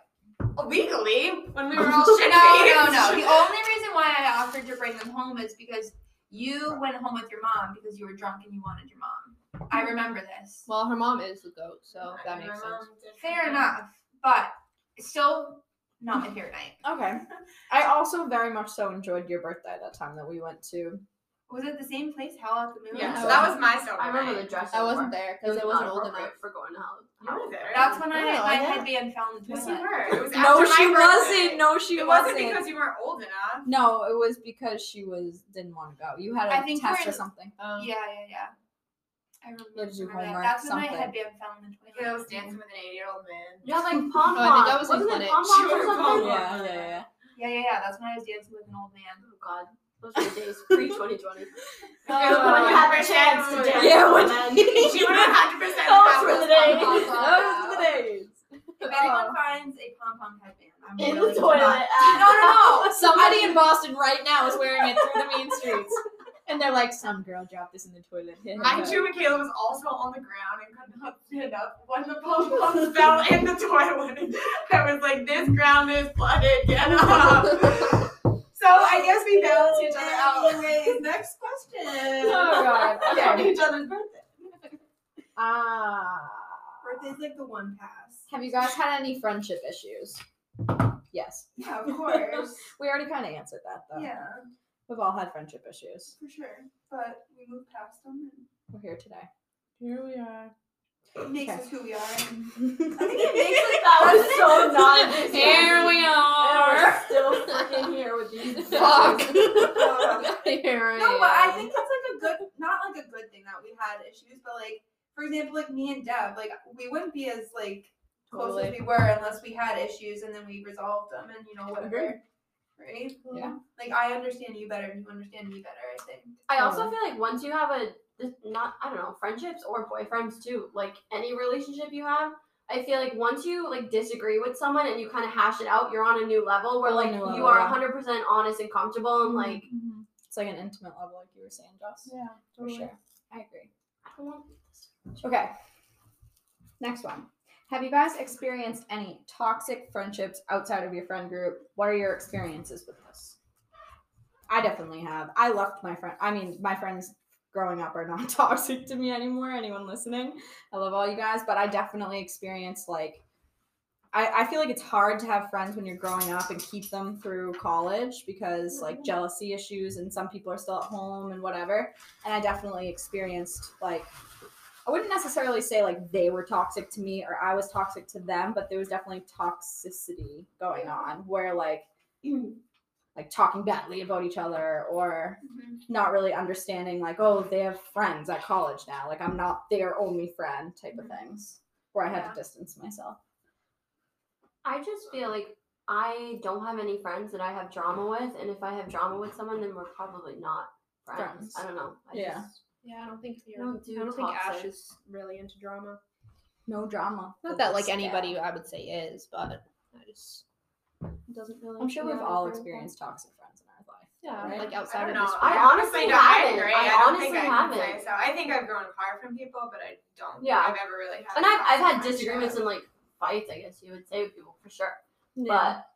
Illegally, when we were all No, (laughs) shit no, no. The only reason why I offered to bring them home is because you went home with your mom because you were drunk and you wanted your mom. I remember this. Well, her mom is the goat, so that makes sense. Fair enough, but still not my favorite night. (laughs) Okay. I also very much so enjoyed your birthday that time that we went to. Was it the same place, Hell at the Moon? Yeah, Yeah. so that was my sober I remember the dress. I wasn't wore. there It because was I wasn't not old appropriate enough. for going to hell. You were there. That's when I, No, my I didn't. headband fell in the Yes, you were. It was No, after she my wasn't. No, she It wasn't. It wasn't because you weren't old enough. No, it was because she was didn't want to go. You had a I think test or something. Um, Yeah, yeah, yeah. I remember, You had to do remember that. homework, That's when my headband fell in the toilet. Yeah, I was dancing with an eight-year-old man. Yeah, like (laughs) pom Oh, I think I pom. was in Wasn't it pom pom or something? pom-pom. Yeah, yeah, yeah. Yeah, yeah, yeah. That's when I was dancing with an old man. Oh God, those were the days pre 2020. (laughs) Oh, when you had the chance to dance. Yeah, with when- men. She would have hundred percent. Those were the days. Those were the days. If anyone finds a pom pom headband, I'm In willing the toilet. buy- No, no, no. (laughs) Somebody in Boston right now is wearing it through the main streets. And they're like, some girl dropped this in the toilet. Hit her Mind head." you, Michaela was also on the ground and could not stand up when the pom poms (laughs) fell in the toilet. I was like, "This ground is flooded. Get up." So I guess we balance each other out. Anyways, next question. (laughs) Oh, God. On (laughs) Okay. each other's birthday. Ah. Birthday's like the one pass. have you guys had any friendship issues? Yes. Yeah, of course. (laughs) We already kind of answered that, though. yeah, We've all had friendship issues. for sure. But we moved past them and We're here today. Here we are. And it makes Okay. us who we are. Here That was so not. we are. We're still freaking here with these. Fuck. Uh, (laughs) Here I No, but I think that's like a good, not like a good thing that we had issues, but like, for example, like me and Deb, like we wouldn't be as like close as we were unless we had issues and then we resolved them and you know whatever. Agreed. Right? Yeah. Like I understand you better and you understand me better. I think. I also feel like once you have a this- not I don't know friendships or boyfriends too, like any relationship you have, I feel like once you like disagree with someone and you kind of hash it out, you're on a new level where like new you level, are yeah. 100 percent honest and comfortable and mm-hmm, like mm-hmm. It's like an intimate level, like you were saying, Joss. Yeah, For sure. I agree. I don't want this. Okay. Next one. Have you guys experienced any toxic friendships outside of your friend group? What are your experiences with this? I definitely have. I left my friend. I mean, my friends growing up are not (laughs) toxic to me anymore. Anyone listening? I love all you guys, but I definitely experienced like I, I feel like it's hard to have friends when you're growing up and keep them through college because like mm-hmm. jealousy issues and some people are still at home and whatever. And I definitely experienced like I wouldn't necessarily say like they were toxic to me or I was toxic to them, but there was definitely toxicity going on where like (clears throat) like talking badly about each other or mm-hmm. not really understanding like oh they have friends at college now like I'm not their only friend type of mm-hmm. things where I had Yeah. to distance myself. I just feel like I don't have any friends that I have drama with, and if I have drama with someone, then we're probably not friends. Friends. I don't know. I Yeah. Just, Yeah, I don't think I don't do I don't think Ash toxic. is really into drama. No drama. Not that like anybody I would say is, but I just it doesn't really. I'm sure we've all very experienced toxic friends in our life. Yeah, right? like I outside don't of know. this. I I honestly honestly don't. I haven't. agree. I I, don't honestly think I can say haven't. so. I think I've grown apart from people, but I don't. think Yeah. I've ever really had. and a I've I've had disagreements and like fights. I guess you would say with people for sure, Yeah. but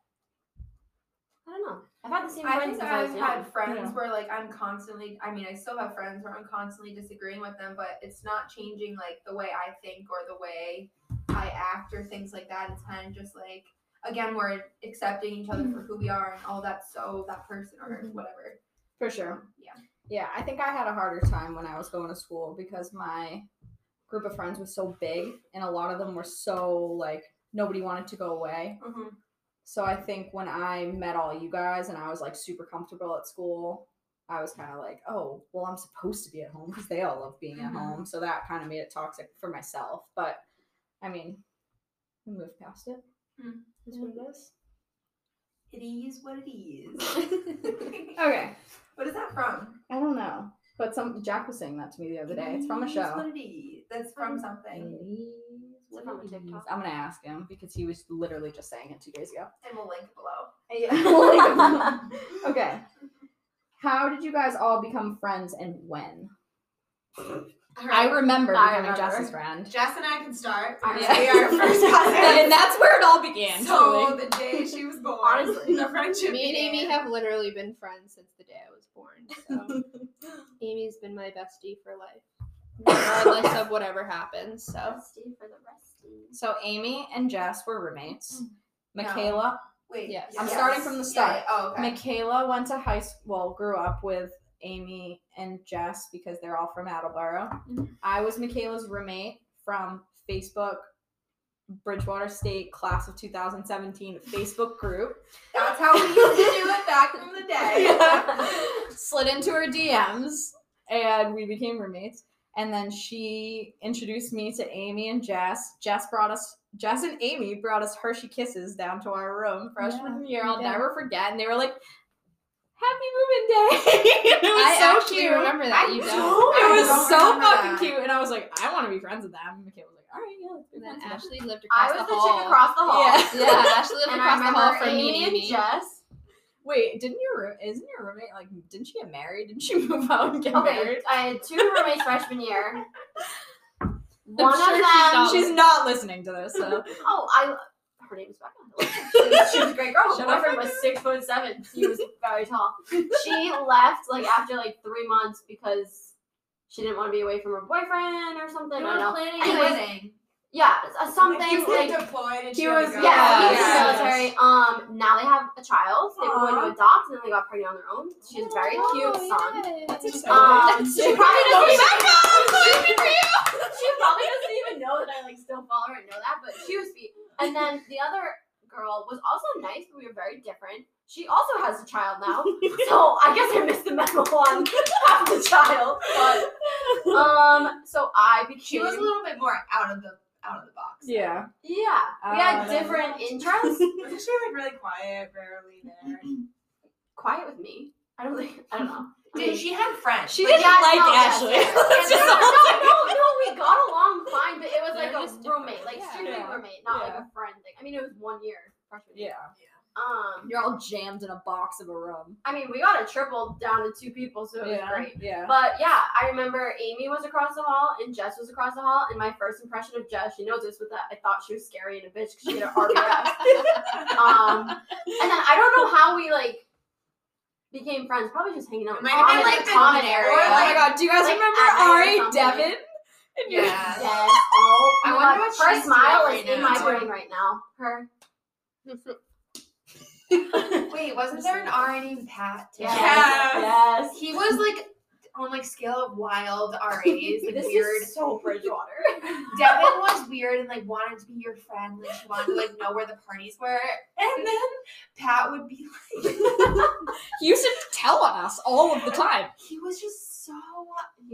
I don't know. I've had the same I friends think since I was I've young. had friends Yeah. where like I'm constantly I mean I still have friends where I'm constantly disagreeing with them, but it's not changing like the way I think or the way I act or things like that. It's kind of just like again we're accepting each other for who we are and all that so that person or Mhm. whatever. For sure. Yeah. Yeah, I think I had a harder time when I was going to school because my group of friends was so big and a lot of them were so like nobody wanted to go away. Mm-hmm. So I think when I met all you guys and I was like super comfortable at school, I was kind of like, oh, well, I'm supposed to be at home because they all love being at Mhm. home. So that kind of made it toxic for myself. But I mean, we moved past it. Mm. That's what it is. It is what it is. (laughs) Okay. what is that from? I don't know. But some Jack was saying that to me the other day. It's from a show. What it is. That's from something. What from a TikTok? I'm gonna ask him because he was literally just saying it two days ago. And we'll link below. (laughs) (laughs) okay. How did you guys all become friends and when? I remember I becoming remember. Jess's friend. Jess and I can start. I because Yeah. We are first (laughs) cousins. and that's where it all began. so truly. the day she was born, Honestly. the friendship. Me and Amy began. have literally been friends since the day I was born. So (laughs) Amy's been my bestie for life, regardless of whatever happens. So Bestie for the restie. So Amy and Jess were roommates. Mm. Michaela, Wait. Yes. I'm yes. starting from the Yeah, start. yeah. Oh, okay. Michaela went to high school, well, grew up with Amy and Jess because they're all from Attleboro. Mhm. I was Michaela's roommate from Facebook Bridgewater State class of 2017 Facebook group. That's how we used to do it back in the day. (laughs) Slid into her DMs and we became roommates. And then she introduced me to Amy and Jess. Jess brought us, Jess and Amy brought us Hershey Kisses down to our room freshman year. I'll did. never forget. And they were like, Happy moving day. (laughs) it was I so actually cute. remember that. I you don't. don't. It was don't so fucking that. cute. And I was like, I want to be friends with them. And Michaela was like, All right, yeah, let's be And then friends. with them." Ashley lived I across was the, the hall. chick across the hall. Yeah. Yeah, Ashley lived (laughs) And across the hall from Amy me and and Jess. Wait, didn't your isn't your roommate like, didn't she get married? Didn't she (laughs) move out and get Okay, married? I had two roommates freshman year. One sure of she's them. not She's not listening to this, so. Oh, I. Her name is Becca. She was, she was a great girl. Her Shut up, boyfriend was six foot seven. He was very tall. She left like after like three months because she didn't want to be away from her boyfriend or something. You I were know. planning Anyways, a wedding. Yeah, uh, something he was like. deployed and He she had was- go. Yeah, Yeah, he was in the yes. military. Um, now they have a child. They were going Aw. to adopt, and then they got pregnant on their own. She has a very cute Oh, son. yay. That's exciting. Um, she probably doesn't even Becca, I'm clapping for you. she probably doesn't even know that I like still follow her and know that, but she was sweet. And then the other girl was also nice, but we were very different. She also has a child now, so I guess I missed the memo on half the child. But um, so I became She was a little bit more out of the out of the box. Yeah. yeah. We had Uh, different interests. Wasn't she like really quiet, rarely there? (clears throat) Quiet with me. I don't think. I don't know. I Dude, she had friends. She didn't yeah, like no, Ashley. (laughs) yeah. Let's no, no, no, no, we got along fine, but it was like They're a just roommate, like Yeah. strictly Yeah. roommate, not like a friend thing. I mean, it was one year freshman year. Yeah. Um, You're all jammed in a box of a room. I mean, we got a triple down to two people, so it was yeah. great. Yeah. But yeah, I remember Amy was across the hall and Jess was across the hall. And my first impression of Jess, she knows this, was that I thought she was scary and a bitch because she had an (laughs) RBS. (laughs) um, and then I don't know how we like became friends. Probably just hanging out. It might have been, like, the the common area. area. oh my god, do you guys like, remember at night Ari something. Devin? (laughs) And your- Yeah. Yes. Oh I wonder what Her smile is right in now. my brain right now. Her. (laughs) (laughs) Wait, wasn't there an R named Pat? too? Yes. Yes. Yes. He was like on like scale of wild (laughs) RAs, like This weird. is so Bridgewater. (laughs) Devin was weird and like wanted to be your friend. Like she wanted to like know where the parties were. And then Pat would be like He used to tell on us all of the time. he was just so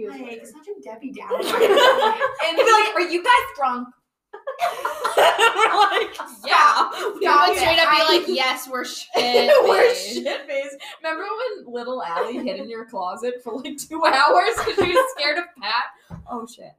like such a Debbie Downer. And (laughs) and he'd be like, "Are you guys drunk?" We're like, "Yeah." He would straight up I- be like, "Yes, we're (laughs) shit." We're shit faced. Remember when little Allie hid in your closet for like two hours because she was scared of Pat? Oh shit.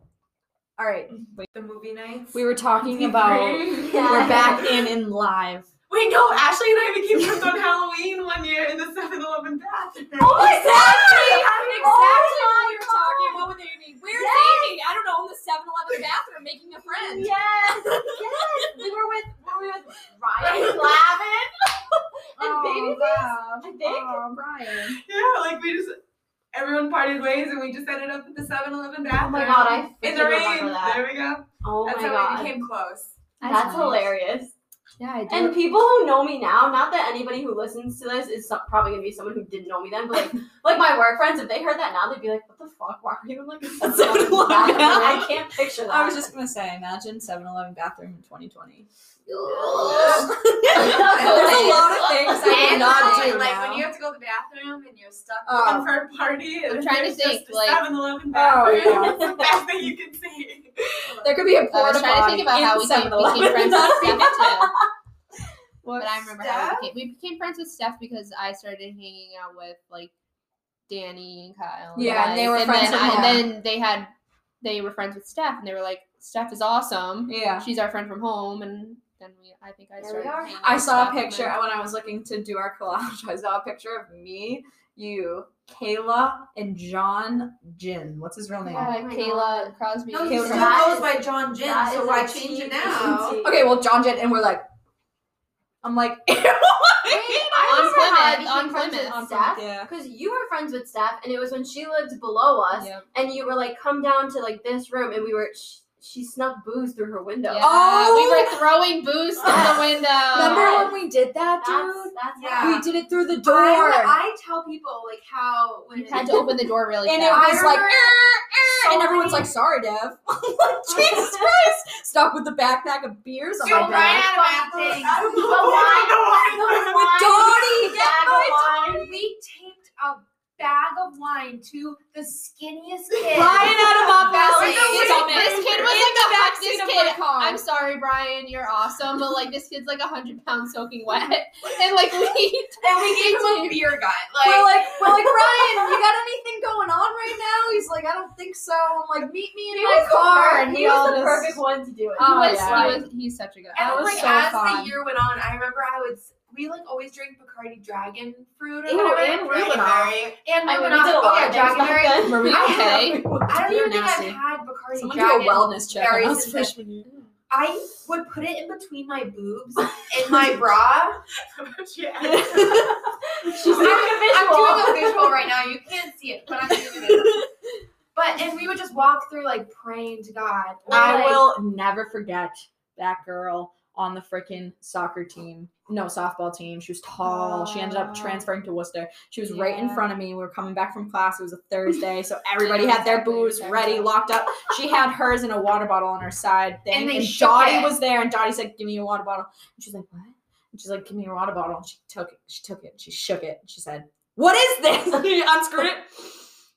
All right, wait. The movie nights. We were talking about. Yeah. We're back (laughs) in in live. Wait, no, Ashley and I became friends on Halloween one year in the 7-Eleven bathroom. Oh, exactly! Oh Exactly my what we were talking about with Amy. Where's Amy? I don't know, in the 7-Eleven bathroom making a friend. Yes, yes. We were with were we with Ryan (laughs) Lavin (laughs) and oh, Babyface. I think. Oh, Brian. Yeah, like we just everyone parted ways and we just ended up at the 7-Eleven bathroom. Oh my god, I in the rain. that. There we go. Oh That's my god. That's how we became close. that's nice. hilarious. Yeah, I do. And people who know me now, not that anybody who listens to this is some, probably gonna be someone who didn't know me then, but like (laughs) like my work friends, if they heard that now, they'd be like, "What the fuck? Why are you in like a 7-Eleven 7-Eleven bathroom?" now? I can't picture that. I was just gonna say, imagine 7-Eleven bathroom in 2020. (laughs) There's a lot of things I And cannot like, do like now. when you have to go to the bathroom and you're stuck Oh. looking for a party. And I'm trying to there's just think, like- 7-Eleven Oh, bathroom. (laughs) yeah. It's the best thing you can see. there could be a porta was trying to potty think about how in we came, 7-Eleven. became friends with Steph too. What? But I remember how we became, we became friends with Steph because I started hanging out with like Danny and Kyle. Yeah, and they were then friends I, from home. And then they had they were friends with Steph, and they were like, "Steph is awesome. Yeah. She's our friend from home." And then we, I think I There we started. are. I saw a Steph, and picture when I was looking to do our (laughs) collage. I saw a picture of me, you, Kayla, and John Jin. What's his real name? Uh, Oh my Kayla Crosby. No, he Kayla still goes by John Jin, so is why change it now? (laughs) Okay, well, John Jin, and we're like, I'm like, (laughs) I On Plymouth, on friends with Steph. yeah. Because you were friends with Steph, and it was when she lived below us, Yep. and you were like, "Come down to like this room," and we were. Sh- she snuck booze through her window. Yeah, Oh! we were throwing booze through the window. Remember when we did that, dude? that's Yeah. We did it through the door. I, I tell people like how when You had to open the door really and it was like, remember "Er, er," so and everyone's many- like, "Sorry, Dev." (laughs) (laughs) Jesus Christ! Stuck with the backpack of beers on Dude, my Ryan back. had a bad thing. But The why- wine- (laughs) the wine- Dottie, bag of yeah, wine. We taped a bag of wine to the skinniest kid. Ryan had him up That's belly. like the It's way- on This kid was like the a back this kid. I'm sorry, Brian, you're awesome, but like this kid's like a hundred pounds soaking wet, (laughs) and like we And we gave him a beer gut. Like, we're like, we're like, Ryan, you got anything going on right now? He's like, I don't think so. I'm like, meet me in He my was car. and he we was the just- perfect one to do it. Oh, he Oh, was, yeah. he was he's such a good. and That was like so as fun. the year went on, I remember I would s- we like always drink Bacardi Dragon fruit or Ew, whatever. and Rubinoff. And I mean, we did a lot yeah, of back Dragonberry. Were I okay? I don't even think. I've had Bacardi Someone do a Dragon. wellness check us since freshman year. I would put it in between my boobs in my bra. (laughs) She's doing I'm doing a visual right now. You can't see it, but I'm doing visual. But and we would just walk through like praying to God. Or, I like, will never forget that girl on the freaking soccer team. No, softball team. She was tall. she ended up Oh. transferring to Worcester. She was right in front of me. We were coming back from class. It was a Thursday, so (laughs) everybody had their booze ready, locked up. She had hers in a water bottle on her side thing. And they Dottie it. was there, and Dottie said, "Give me your water bottle." And she's like, "What?" And she's like, "Give me your water bottle." And she took it. She took it. She shook it. She said, "What is this?" And (laughs) she unscrewed it.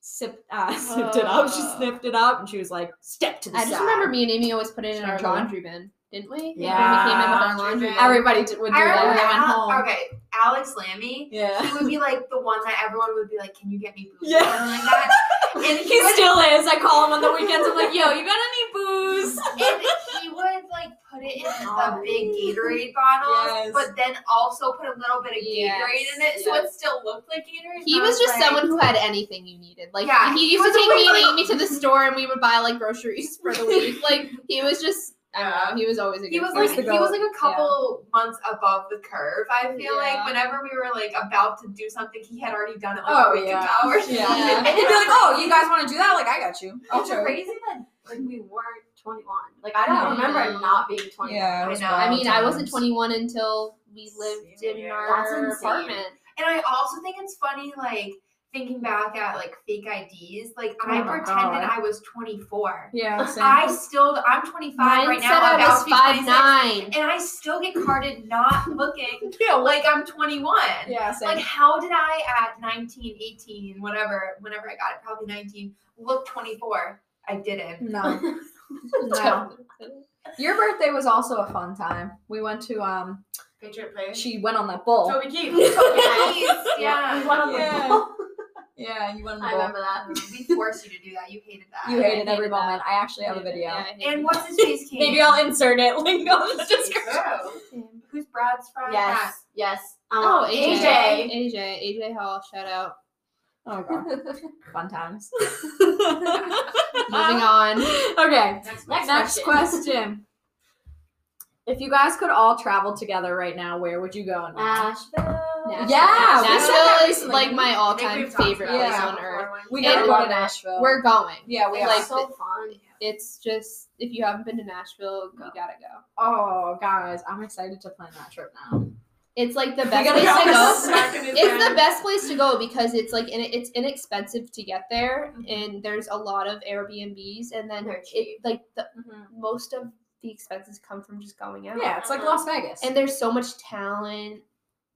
Sipped, uh, (laughs) sipped it up. She sniffed it up, and she was like, "Step to the I side." just remember me and Amy always put it in our laundry bin, didn't we? Yeah. When we came in with our Laundry laundry bin. bin. Everybody did, would do I that when remember they went Al- home. okay, Alex Lammy. Yeah. He would be like the one that everyone would be like, "Can you get me booze?" Yeah. or like that. (laughs) And he he would, still is. I call him on the weekends. I'm like, yo, you got any booze? and he would like put it in Oh. the big Gatorade bottle, Yes. but then also put a little bit of Yes, Gatorade in it, so yes. it still looked like Gatorade. He was just like, someone who had anything you needed. Like Yeah, he he used to take me and Amy to the (laughs) store, and we would buy like groceries for the week. Like he was just, I don't know. He was always a good. He was friend. like he was like a couple months above the curve. I feel Yeah. like whenever we were like about to do something, he had already done it like Oh, a week yeah. ago or something. Yeah. (laughs) And he'd be like, oh, you guys want to do that? Like, I got you. I'll It's show crazy that like we weren't 21. Like I don't No. remember not being 21. Yeah, I know. I wild mean, I wasn't 21 until we lived Same in here. our That's apartment. And I also think it's funny, like thinking back at like fake IDs. Like I Oh my pretended God. I was 24. Yeah, same. I still, I'm 25 Mine right said now. I about was to be five 26, nine. and I still get carded not looking (laughs) yeah, like I'm 21. yeah, same. Like, how did I at 19, 18, whatever, whenever I got it, probably 19, look 24? I didn't. no. (laughs) no. Your birthday was also a fun time. We went to um. Patriot Place. She went on that bull. Toby Keith. (laughs) Toby Keith. Yeah. We went on the Yeah. Ball. Yeah, you went on the I bull. remember that. (laughs) we forced you to do that. You hated that. You hated I every hated that. moment. I actually have a video. Yeah, And that. what's his face (laughs) came? Maybe I'll insert it. Link on the description. Who's Brad's friend? Yes. Yes. Um, Oh, AJ. AJ. AJ. AJ Hall. Shout out. Oh god, (laughs) fun times. Moving on. Okay, Next, Next next question. If you guys could all travel together right now, where would you go? Now? Nashville. Nashville. Yeah, we said that Nashville is recently. like my all-time favorite place Yeah. on earth. We And gotta go we're- to Nashville. We're going. yeah, we It's are. Like, so fun. it's just if you haven't been to Nashville, you gotta go. Oh, guys, I'm excited to plan that trip now. It's like the best place go to go. It's the best place to go because it's like in, it's inexpensive to get there, Mm-hmm. and there's a lot of Airbnbs, and then it like the most of the expenses come from just going out. Yeah, it's like Las Vegas. and there's so much talent,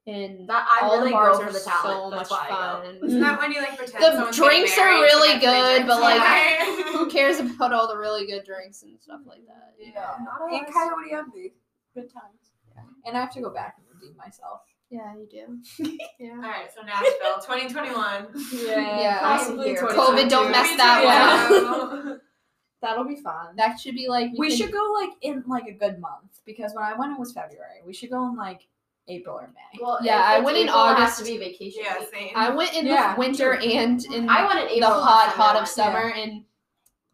and That I all really the bars are the talent. so That's much why I fun. (laughs) Isn't that when you like pretend The someone's getting drinks are really good, but, like, tonight? (laughs) (laughs) Who cares about all the really good drinks and stuff like that? you know? Yeah. Not a lot And of- Coyote Ugly. Good times. Yeah, And I have to go back and redeem myself. Yeah, you do. Yeah. All right, so Nashville, 2021. Yeah. possibly here. 2022. COVID, don't mess that that That'll be fun. That should be like we can- should go like in like a good month because when I went it was February. We should go in like April or May. Well, Yeah, I went in April, it has August. to be vacation. Yeah, week. same. I went in Yeah. the winter and in I went in the hot, last hot of went. summer, and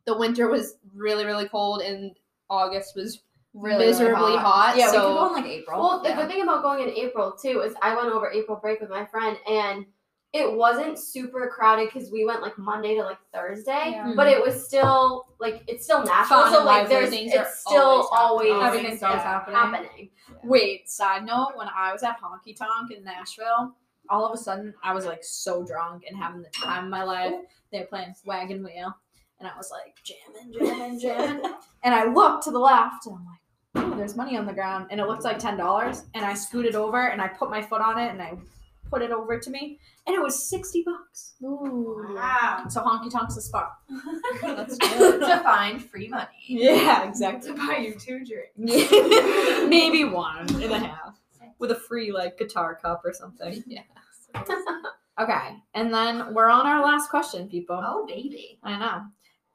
the winter was really, really cold, and August was Really, really miserably hot. Yeah, so we could go in like April. Well, the good thing about going in April too is I went over April break with my friend and it wasn't super crowded because we went like Monday to like Thursday, Yeah. but it was still like it's still Nashville, so like there's Things are it's still always always, happening. Everything's always yeah, happening. Wait, side note, when I was at Honky Tonk in Nashville, all of a sudden I was like so drunk and having the time of my life. They were playing Wagon Wheel, and I was like jamming, jamming, (laughs) jamming. and I looked to the left, and I'm like, oh, there's money on the ground, and it looks like ten dollars. And I scooted over, and I put my foot on it, and I put it over to me, and it was sixty bucks. Ooh. Wow. So Honky Tonk's the (laughs) spot. That's good. to find free money. Yeah, exactly. To buy you two drinks. (laughs) Maybe one and a half with a free like guitar cup or something. (laughs) Yeah. Okay, and then we're on our last question, people. Oh, baby. I know.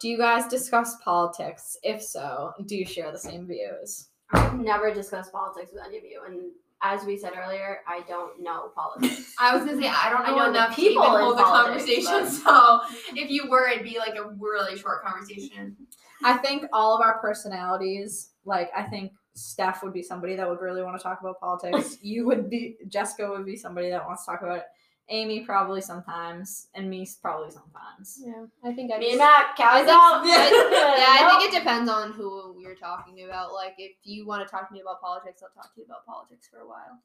Do you guys discuss politics? If so, do you share the same views? I've never discussed politics with any of you, and as we said earlier, I don't know (laughs) politics. I was gonna say I don't I know, know the enough to even people in hold a politics, conversation. So if you were, it'd be like a really short conversation. I think all of our personalities, like I think Steph would be somebody that would really want to talk about politics. (laughs) you would be Jessica would be somebody that wants to talk about it. Amy probably sometimes, and me probably sometimes. Yeah, I think I Me just- and Matt, I cows think, out. (laughs) Yeah, I think it depends on who you're talking about. Like, if you want to talk to me about politics, I'll talk to you about politics for a while.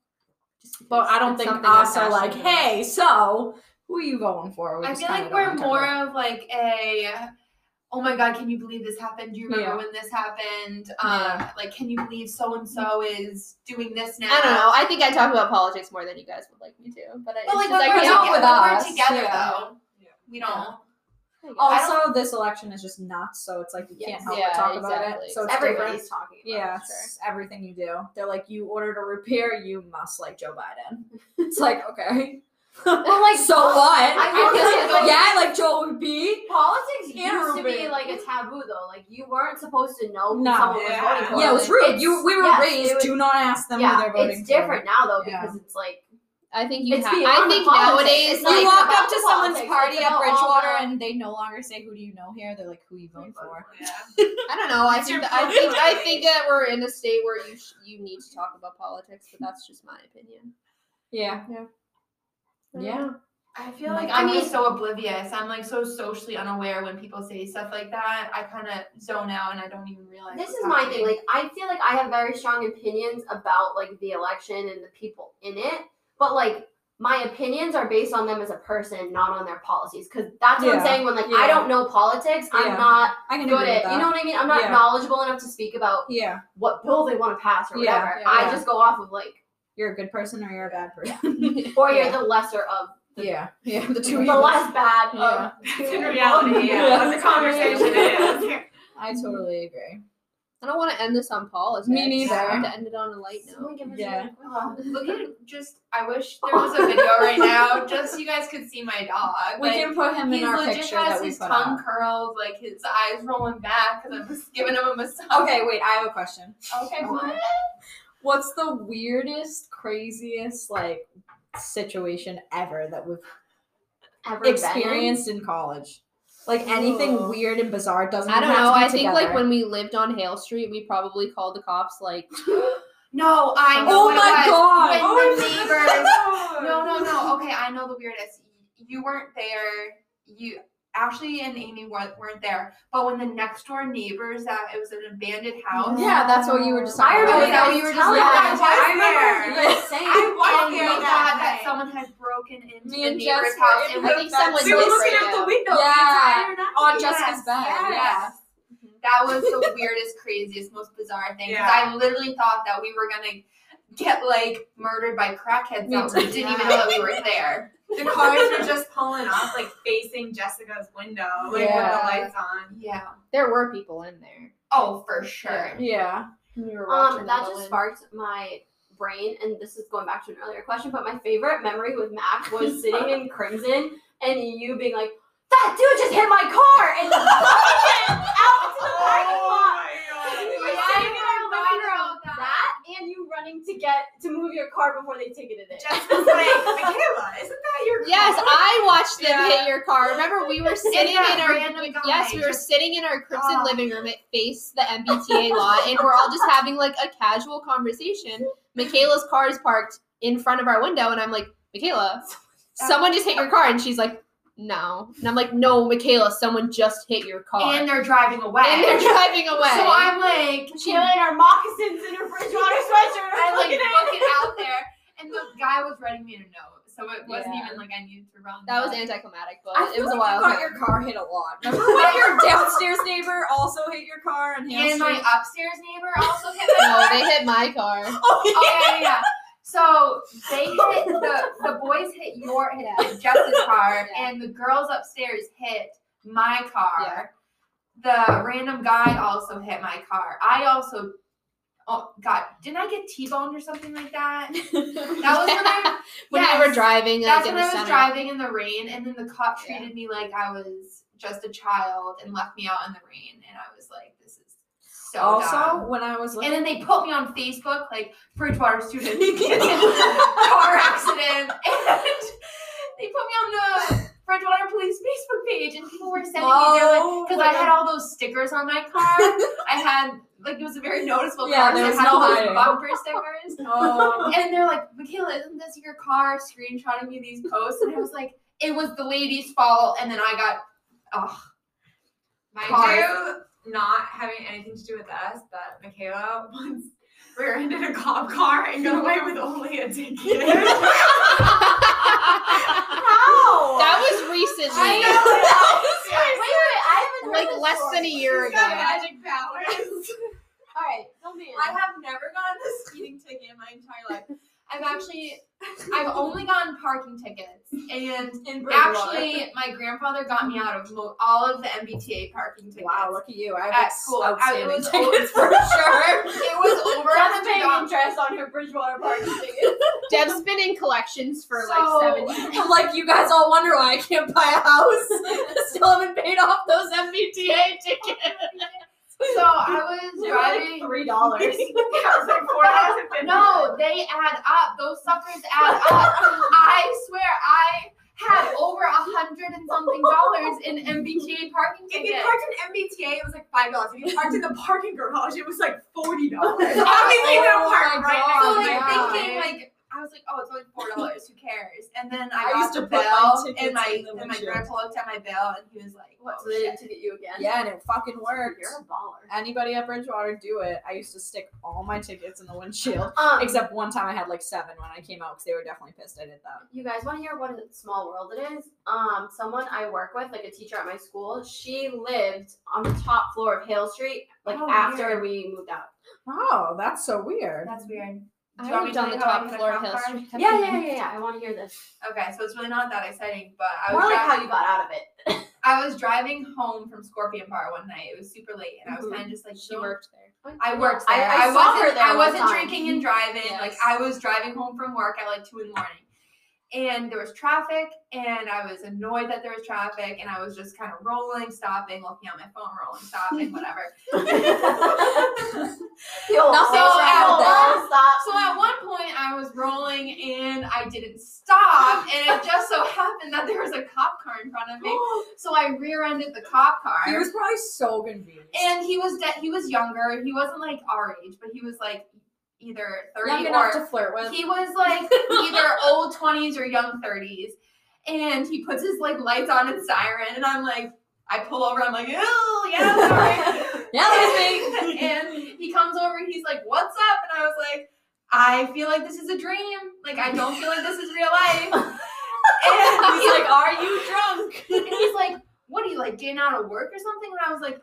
Just But I don't think something I'm us are like, passionate about. hey, so who are you going for? We I feel like we're more of like a oh my god, can you believe this happened? Do you remember Yeah. when this happened? Um, Yeah. like can you believe so and so is doing this now? I don't know. I think I talk about politics more than you guys would like me to. But, I, But like it's when just, we're, I with together, when us, we're together yeah. though, we don't. it. Also, this election is just nuts, so it's like you can't Yes. help Yeah, but talk about it. So it's different. Everybody's talking about Yeah, it. it's everything you do. They're like, you ordered a repair, you must like Joe Biden. (laughs) It's like, okay. Well, like, so what? I feel (laughs) like- yeah, like Joe would be. Politics Yeah, used to be like a taboo though. Like you weren't supposed to know who No. someone Yeah. was voting for. Yeah, it was Like, rude. it's- You, we were yes, raised. it was- do not ask them who they're voting it's for. different now though Yeah. because it's like I think you It's have. I think politics. nowadays, It's You like like walk up to the someone's politics. party at Bridgewater the- and they no longer say, "Who do you know here?" They're like, "Who you voting for?" (laughs) Yeah. (laughs) I don't know. I think that, I think I think that we're in a state where you sh- you need to talk about politics, but that's just my opinion. Yeah. Yeah. I feel Like, like I I'm mean- just so oblivious. I'm like so socially unaware when people say stuff like that. I kind of zone out and I don't even realize. this is my happening. thing. Like I feel like I have very strong opinions about like the election and the people in it, but like my opinions are based on them as a person, not on their policies. Because that's what Yeah. I'm saying. When like Yeah. I don't know politics, Yeah. I'm not I can good agree at. that. You know what I mean? I'm not Yeah. knowledgeable enough to speak about Yeah. what bill they want to pass or Yeah, whatever. yeah, I yeah. just go off of like, You're a good person or you're a bad person. or you're the lesser of yeah. Yeah. The two the evils. less bad Yeah. of. That's in reality, yeah, Yeah. what the conversation is. I totally agree. I don't want to end this on politics. Me neither. I want to end it on a light note. Give us Yeah. Oh, look at just. I wish there was a (laughs) video right now, just so you guys could see my dog. We Like, can put him in He our legit picture has that we his tongue up. curled, like his eyes rolling back because I'm just giving him a massage. Okay, wait. I have a question. Okay, what? (laughs) What's the weirdest, craziest like situation ever that we've Ever been in? experienced in college? Like anything Ugh. weird and bizarre doesn't. I don't know. I think like when we lived on Hale Street, we probably called the cops. Like, (gasps) No, I know. Oh my. God. When Oh the my neighbors. God. No, no, no. Okay, I know the weirdest. You weren't there. You Ashley and Amy weren't, weren't there, but when the next door neighbors that it was an abandoned house. Yeah, that's what you were just I remember that you were just telling saying? us. I was I remember there. you (laughs) saying. I was there we that that someone had broken into Me the and neighbor's Jess were house. and we- I think someone We were looking out the window Yeah. the entire night. On Jessica's bed. yes. Yeah. Mm-hmm. That was the (laughs) weirdest, craziest, most bizarre thing. Because Yeah. I literally thought that we were gonna get like murdered by crackheads that we didn't even know that we were there. The cars were just pulling up, like facing Jessica's window, like Yeah. with the lights on. Yeah. There were people in there. Oh, for sure. Yeah. We Um, that go just in. sparked my brain, and this is going back to an earlier question. But my favorite memory with Mac was (laughs) sitting in Crimson and you being like, "That dude just hit my car!" and (laughs) running out into the parking lot. You were Yeah, sitting in I our living forgot room. about that. That and you running to get to move your car before they ticketed it. Jessica's like, Michaela, isn't that your (laughs) car? Yes, I watched them Yeah. hit your car. Remember, we were (laughs) sitting in our we- yes, we were just- sitting in our Crimson Oh. living room. It faced the MBTA lot, and we're all just having like a casual conversation. Michaela's car is parked in front of our window, and I'm like, Michaela, someone just hit your car, and she's like, No, and I'm like, No, Michaela, someone just hit your car, And they're driving away. And they're driving away. So I'm like, Michaela in her moccasins and her Bridgewater (laughs) sweatshirt. I like looking book it out there, and the guy was writing me a note, so it wasn't Yeah. even like I needed to run. that was anticlimactic, but I it was a feel while. You got your car hit a lot. (laughs) Remember when your downstairs neighbor also hit your car and And my upstairs neighbor also hit (laughs) my car. no, they hit my car. Oh, Oh yeah, yeah, yeah. So they hit the the boys hit your hit Jess's car, (laughs) Yeah. and the girls upstairs hit my car. The random guy also hit my car. I also oh, god, didn't I get T-boned or something like that? (laughs) That was when I (laughs) when yes. you were driving, like That's when I was center. driving in the rain, and then the cop Yeah. treated me like I was just a child and left me out in the rain, and I was like, "This is so also, dumb." when I was And then they put me on Facebook, like Bridgewater student (laughs) car accident, and they put me on the Bridgewater Police Facebook page, and people were sending me Oh, because I had all those stickers on my car. I had like it was a very noticeable Yeah, car. there was I had no all those bumper stickers. (laughs) oh, And they're like, Michaela, isn't this your car screenshotting me these posts? And I was like, it was the lady's fault. And then I got, oh, Mind Cars. you, not having anything to do with us, but Michaela (laughs) once rear-ended a cop car and got away with only a ticket. (laughs) (laughs) how? That was recently. I know. Wait, wait, wait, I haven't heard like this less story. than a year She's ago. got magic powers. All right, fill me in. I have never gotten a speeding ticket in my entire life. I've actually, I've only gotten parking tickets. And in actually, my grandfather got me out of mo- all of the MBTA parking tickets. wow, look at you. I have At school. I- it outstanding was tickets for (laughs) sure. It was over a Just hundred paying dollars. interest on her Bridgewater parking ticket. (laughs) Deb's been in collections for So- like seven (laughs) years. I'm like you guys all wonder why I can't buy a house. Still haven't paid off those MBTA tickets. So I was driving. three dollars. (laughs) That was like four dollars fifty. No, they add up. Those suckers add up. I swear, I had over a hundred and something dollars in MBTA parking If you tickets. parked in MBTA, it was like five dollars. If you parked in the parking garage, it was like forty dollars. (laughs) Oh Obviously, you don't Oh park my right God, next So like yeah. thinking like I was like, oh, it's only four dollars. Who cares? And then I, I got used to the my bill, and my and my grandpa looked at my bill, and he was like, What? oh, So they ticket you again? Yeah, and it fucking worked. You're a baller. Anybody at Bridgewater do it. I used to stick all my tickets in the windshield. (laughs) Um, Except one time I had like seven when I came out because they were definitely pissed I did that. you guys want to hear what a small world it is? Um, someone I work with, like a teacher at my school, she lived on the top floor of Hale Street, like Oh, after weird. we moved out. Oh, that's so weird. That's weird. Do I want me lived to on tell the you how I top a floor of Hill? Street. Yeah, yeah, yeah, yeah. I want to hear this. Okay, so it's really not that exciting, but I More was like dri- how you got out of it. (laughs) I was driving home from Scorpion Bar one night. It was super late, and I was Mhm. kind of just like, She don't- worked there. I worked I- there. I saw wasn't. her there I wasn't time. drinking and driving. Like Yes. I was driving home from work at like two in the morning, and there was traffic, and I was annoyed that there was traffic, and I was just kind of rolling, stopping, looking at my phone, rolling, stopping, whatever. (laughs) (laughs) So, wrong with yo, Stop. So at one point I was rolling and I didn't stop, and it just so happened that there was a cop car in front of me. (gasps) So I rear-ended the cop car. He was probably so confused. and he was de- he was younger. He wasn't like our age, but he was like either thirty Young or enough to flirt with. he was like either (laughs) old twenties or young thirties. and he puts his like lights on and siren, and I'm like, I pull over, I'm like, oh yeah, sorry. (laughs) Yeah, that was me. (laughs) and he comes over and he's like, What's up? And I was like, I feel like this is a dream. Like I don't feel like this is real life. And He's like, "Are you drunk?" and he's like, What are you like getting out of work or something? And I was like,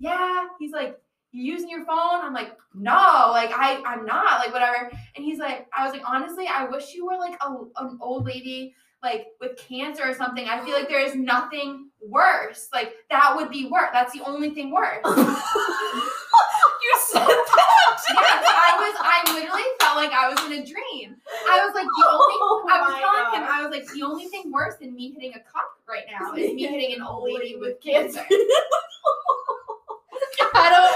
Yeah. He's like, You using your phone? I'm like, No, like I, I'm not, like whatever. And he's like, I was like, honestly, I wish you were like a, an old lady like with cancer or something. I feel like there is nothing worse. Like that would be worse. That's the only thing worse. (laughs) you said that. yes, I was. I literally felt like I was in a dream. I was like the only. Oh I was telling him. I was like the only thing worse than me hitting a cup right now (laughs) is me hitting an old lady with cancer. (laughs)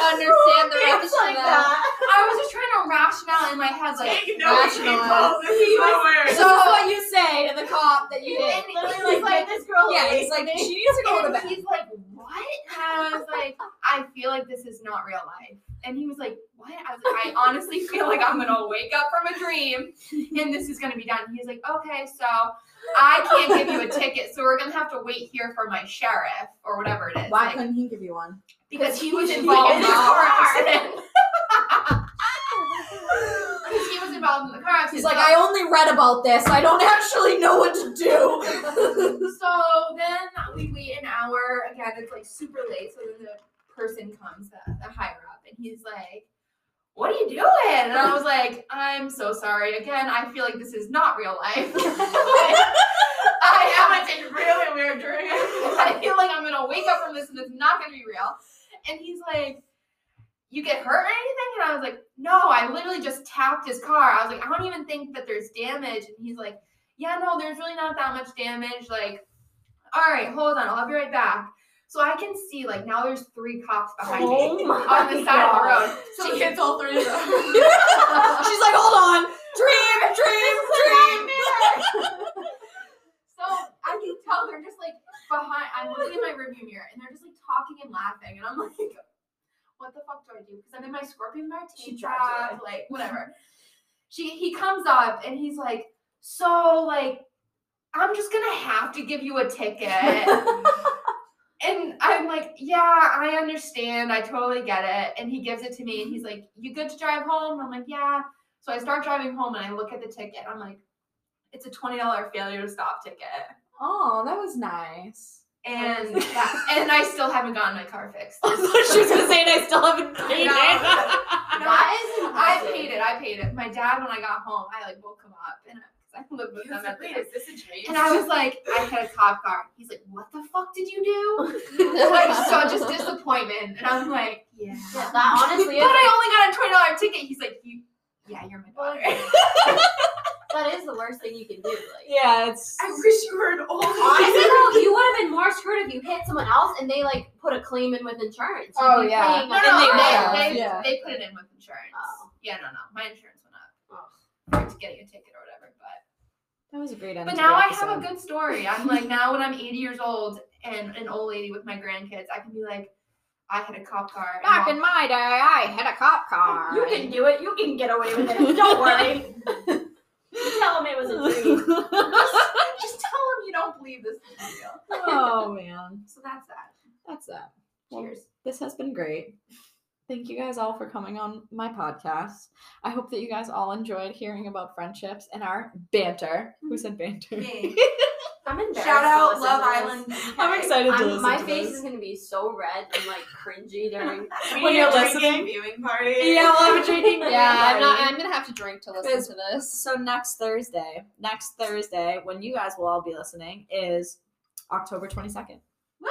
I understand the rest It's like that. that. (laughs) I was just trying to rationale in my head, like (laughs) Rationalize. So this is what you say to the cop that you And hit. Literally, (laughs) like, like- this girl. yeah, is he's like, she needs to go to bed. he's like, what? And I was like, I feel like this is not real life. And he was like, what? I was like, I honestly feel like I'm gonna wake up from a dream and this is gonna be done. He's like, okay, so I can't give you a ticket, so we're gonna have to wait here for my sheriff or whatever it is. Why Like, couldn't he give you one? because he was involved in the involved. car accident. Because he was involved in the car accident. He's like, I only read about this. I don't actually know what to do. (laughs) so then we wait an hour. Again, it's like super late. So then the person comes, the, the higher up, and he's like, What are you doing? And I was like, I'm so sorry. Again, I feel like this is not real life. (laughs) I am in really weird dream. (laughs) I feel like I'm gonna wake up from this and it's not gonna be real. And he's like, You get hurt or anything? And I was like, No, I literally just tapped his car. I was like, I don't even think that there's damage. And he's like, Yeah, no, there's really not that much damage. Like, all right, hold on, I'll be right back. So I can see like now there's three cops behind Oh me on the side of the road. So She hits all three of them. (laughs) She's like, hold on. Dream, dream, dream. So I can tell they're just like behind. I'm looking in my rearview mirror, and they're just like talking and laughing, and I'm like, "What the fuck do I do?" Because I'm in my Scorpion She Martini drives trap, like whatever. She he comes up and he's like, "So like, I'm just gonna have to give you a ticket." (laughs) And I'm like, yeah, I understand. I totally get it. And he gives it to me and he's like, you good to drive home? And I'm like, yeah. So I start driving home and I look at the ticket. I'm like, it's a $20 failure to stop ticket. Oh, that was nice. And (laughs) that, and I still haven't gotten my car fixed. (laughs) I thought she was gonna say, and I still haven't paid (laughs) No. it. That is I paid it. I paid it. My dad, when I got home, I like woke him up and I, 'cause I lived with He was them at like, the Wait, is this a dream? And I was like, I had a cop car. He's like, what the fuck did you do? like so just disappointment. And I'm like, yeah. Yeah, that honestly But is I only got a twenty dollar ticket. He's like, you, yeah, you're my daughter. That is the worst thing you can do. Like Yeah, it's. I wish you were an old honestly though, you would have been more screwed if you hit someone else and they like put a claim in with insurance. Oh, You'd Oh, be yeah. paying No, no, they they, would they, yeah. they put it in with insurance. Oh. Yeah, no, no, my insurance went up Oh. for getting a ticket or whatever. But That was a great end. but now I have a good story. I'm like now when I'm 80 years old and an old lady with my grandkids, I can be like, I had a cop car. Back walk- in my day, I had a cop car. You can do it. You can get away with it. Don't worry. (laughs) (laughs) You tell them it was a (laughs) dream. just tell them you don't believe this is real. oh (laughs) man, So that's that. that's that. Well, Cheers. this has been great. Thank you guys all for coming on my podcast. I hope that you guys all enjoyed hearing about friendships and our banter. Who mm-hmm. said banter? (laughs) Me. I'm embarrassed. Shout out Love to this. Island. I'm excited to I'm- listen my to face this. is gonna be so red and like cringy during. (laughs) When you're a drinking listening. viewing party. Yeah, we'll have a (laughs) drinking Yeah, I'm not. I'm gonna have to drink to listen to this. So next Thursday, next Thursday, when you guys will all be listening, is October 22nd. Woo!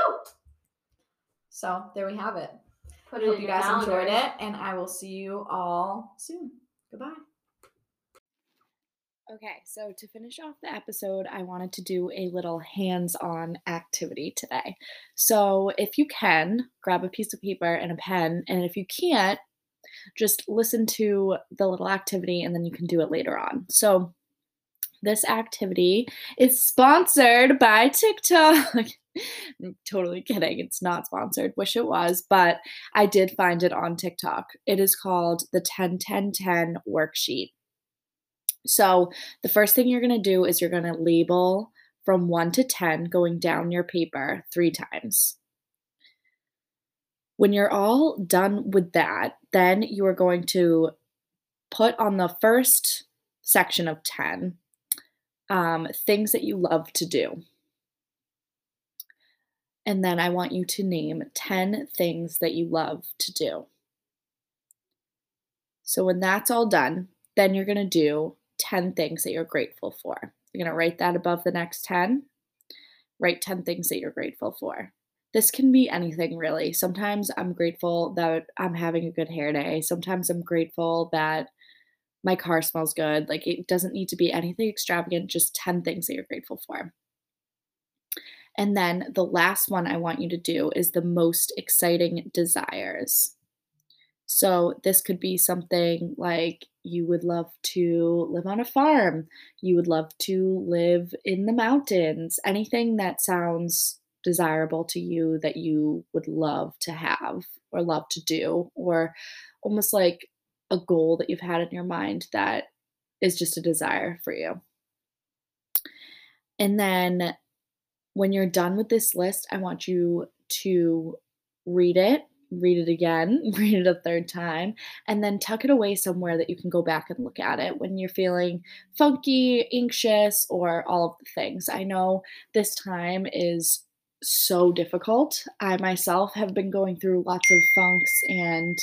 So there we have it. Put it Hope in you your guys enjoyed it, and I will see you all soon. Goodbye. Okay, so to finish off the episode, I wanted to do a little hands on activity today. So if you can, grab a piece of paper and a pen, and if you can't, just listen to the little activity and then you can do it later on. So this activity is sponsored by TikTok. I'm (laughs) totally kidding. It's not sponsored. Wish it was, but I did find it on TikTok. It is called the 10 10 10 worksheet. So, the first thing you're going to do is you're going to label from 1 to 10 going down your paper three times. When you're all done with that, then you are going to put on the first section of 10 um, things that you love to do. And then I want you to name 10 things that you love to do. So when that's all done, then you're going to do 10 things that you're grateful for. You're going to write that above the next 10. Write 10 things that you're grateful for. This can be anything really. Sometimes I'm grateful that I'm having a good hair day. Sometimes I'm grateful that my car smells good. Like it doesn't need to be anything extravagant, just 10 things that you're grateful for. And then the last one I want you to do is the most exciting desires. So this could be something like you would love to live on a farm, you would love to live in the mountains, anything that sounds desirable to you that you would love to have or love to do, or almost like a goal that you've had in your mind that is just a desire for you. And then when you're done with this list, I want you to read it read it again, (laughs) read it a third time, and then tuck it away somewhere that you can go back and look at it when you're feeling funky, anxious, or all of the things. I know this time is so difficult. I myself have been going through lots of funks and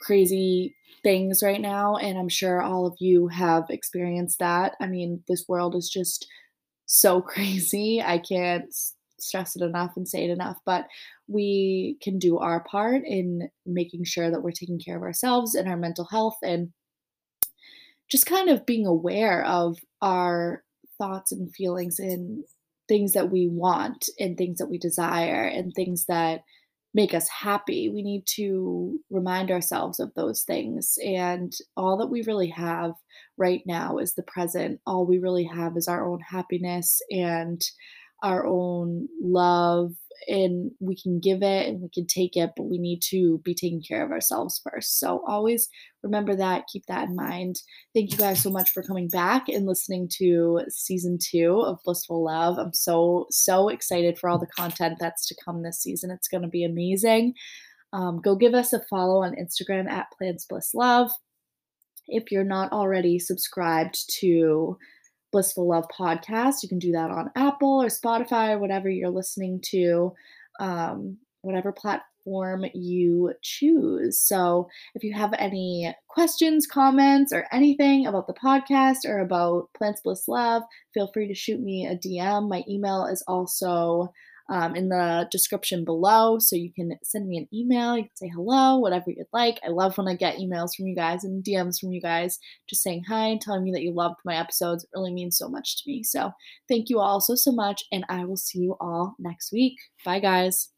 crazy things right now, and I'm sure all of you have experienced that. I mean, this world is just so (laughs) crazy. I can't stress it enough and say it enough, but we can do our part in making sure that we're taking care of ourselves and our mental health and just kind of being aware of our thoughts and feelings and things that we want and things that we desire and things that make us happy. We need to remind ourselves of those things. And all that we really have right now is the present. All we really have is our own happiness and our own love and we can give it and we can take it, but we need to be taking care of ourselves first. So always remember that, keep that in mind. Thank you guys so much for coming back and listening to season two of Blissful Love. I'm so, so excited for all the content that's to come this season. It's going to be amazing. Um, go give us a follow on Instagram at Plants Bliss Love. If you're not already subscribed to Blissful Love podcast. You can do that on Apple or Spotify or whatever you're listening to, um, whatever platform you choose. So if you have any questions, comments, or anything about the podcast or about Plants Bliss Love, feel free to shoot me a DM. My email is also um, in the description below. So you can send me an email, you can say hello, whatever you'd like. I love when I get emails from you guys and DMs from you guys just saying hi and telling me that you loved my episodes. It really means so much to me. So thank you all so, so much. And I will see you all next week. Bye, guys.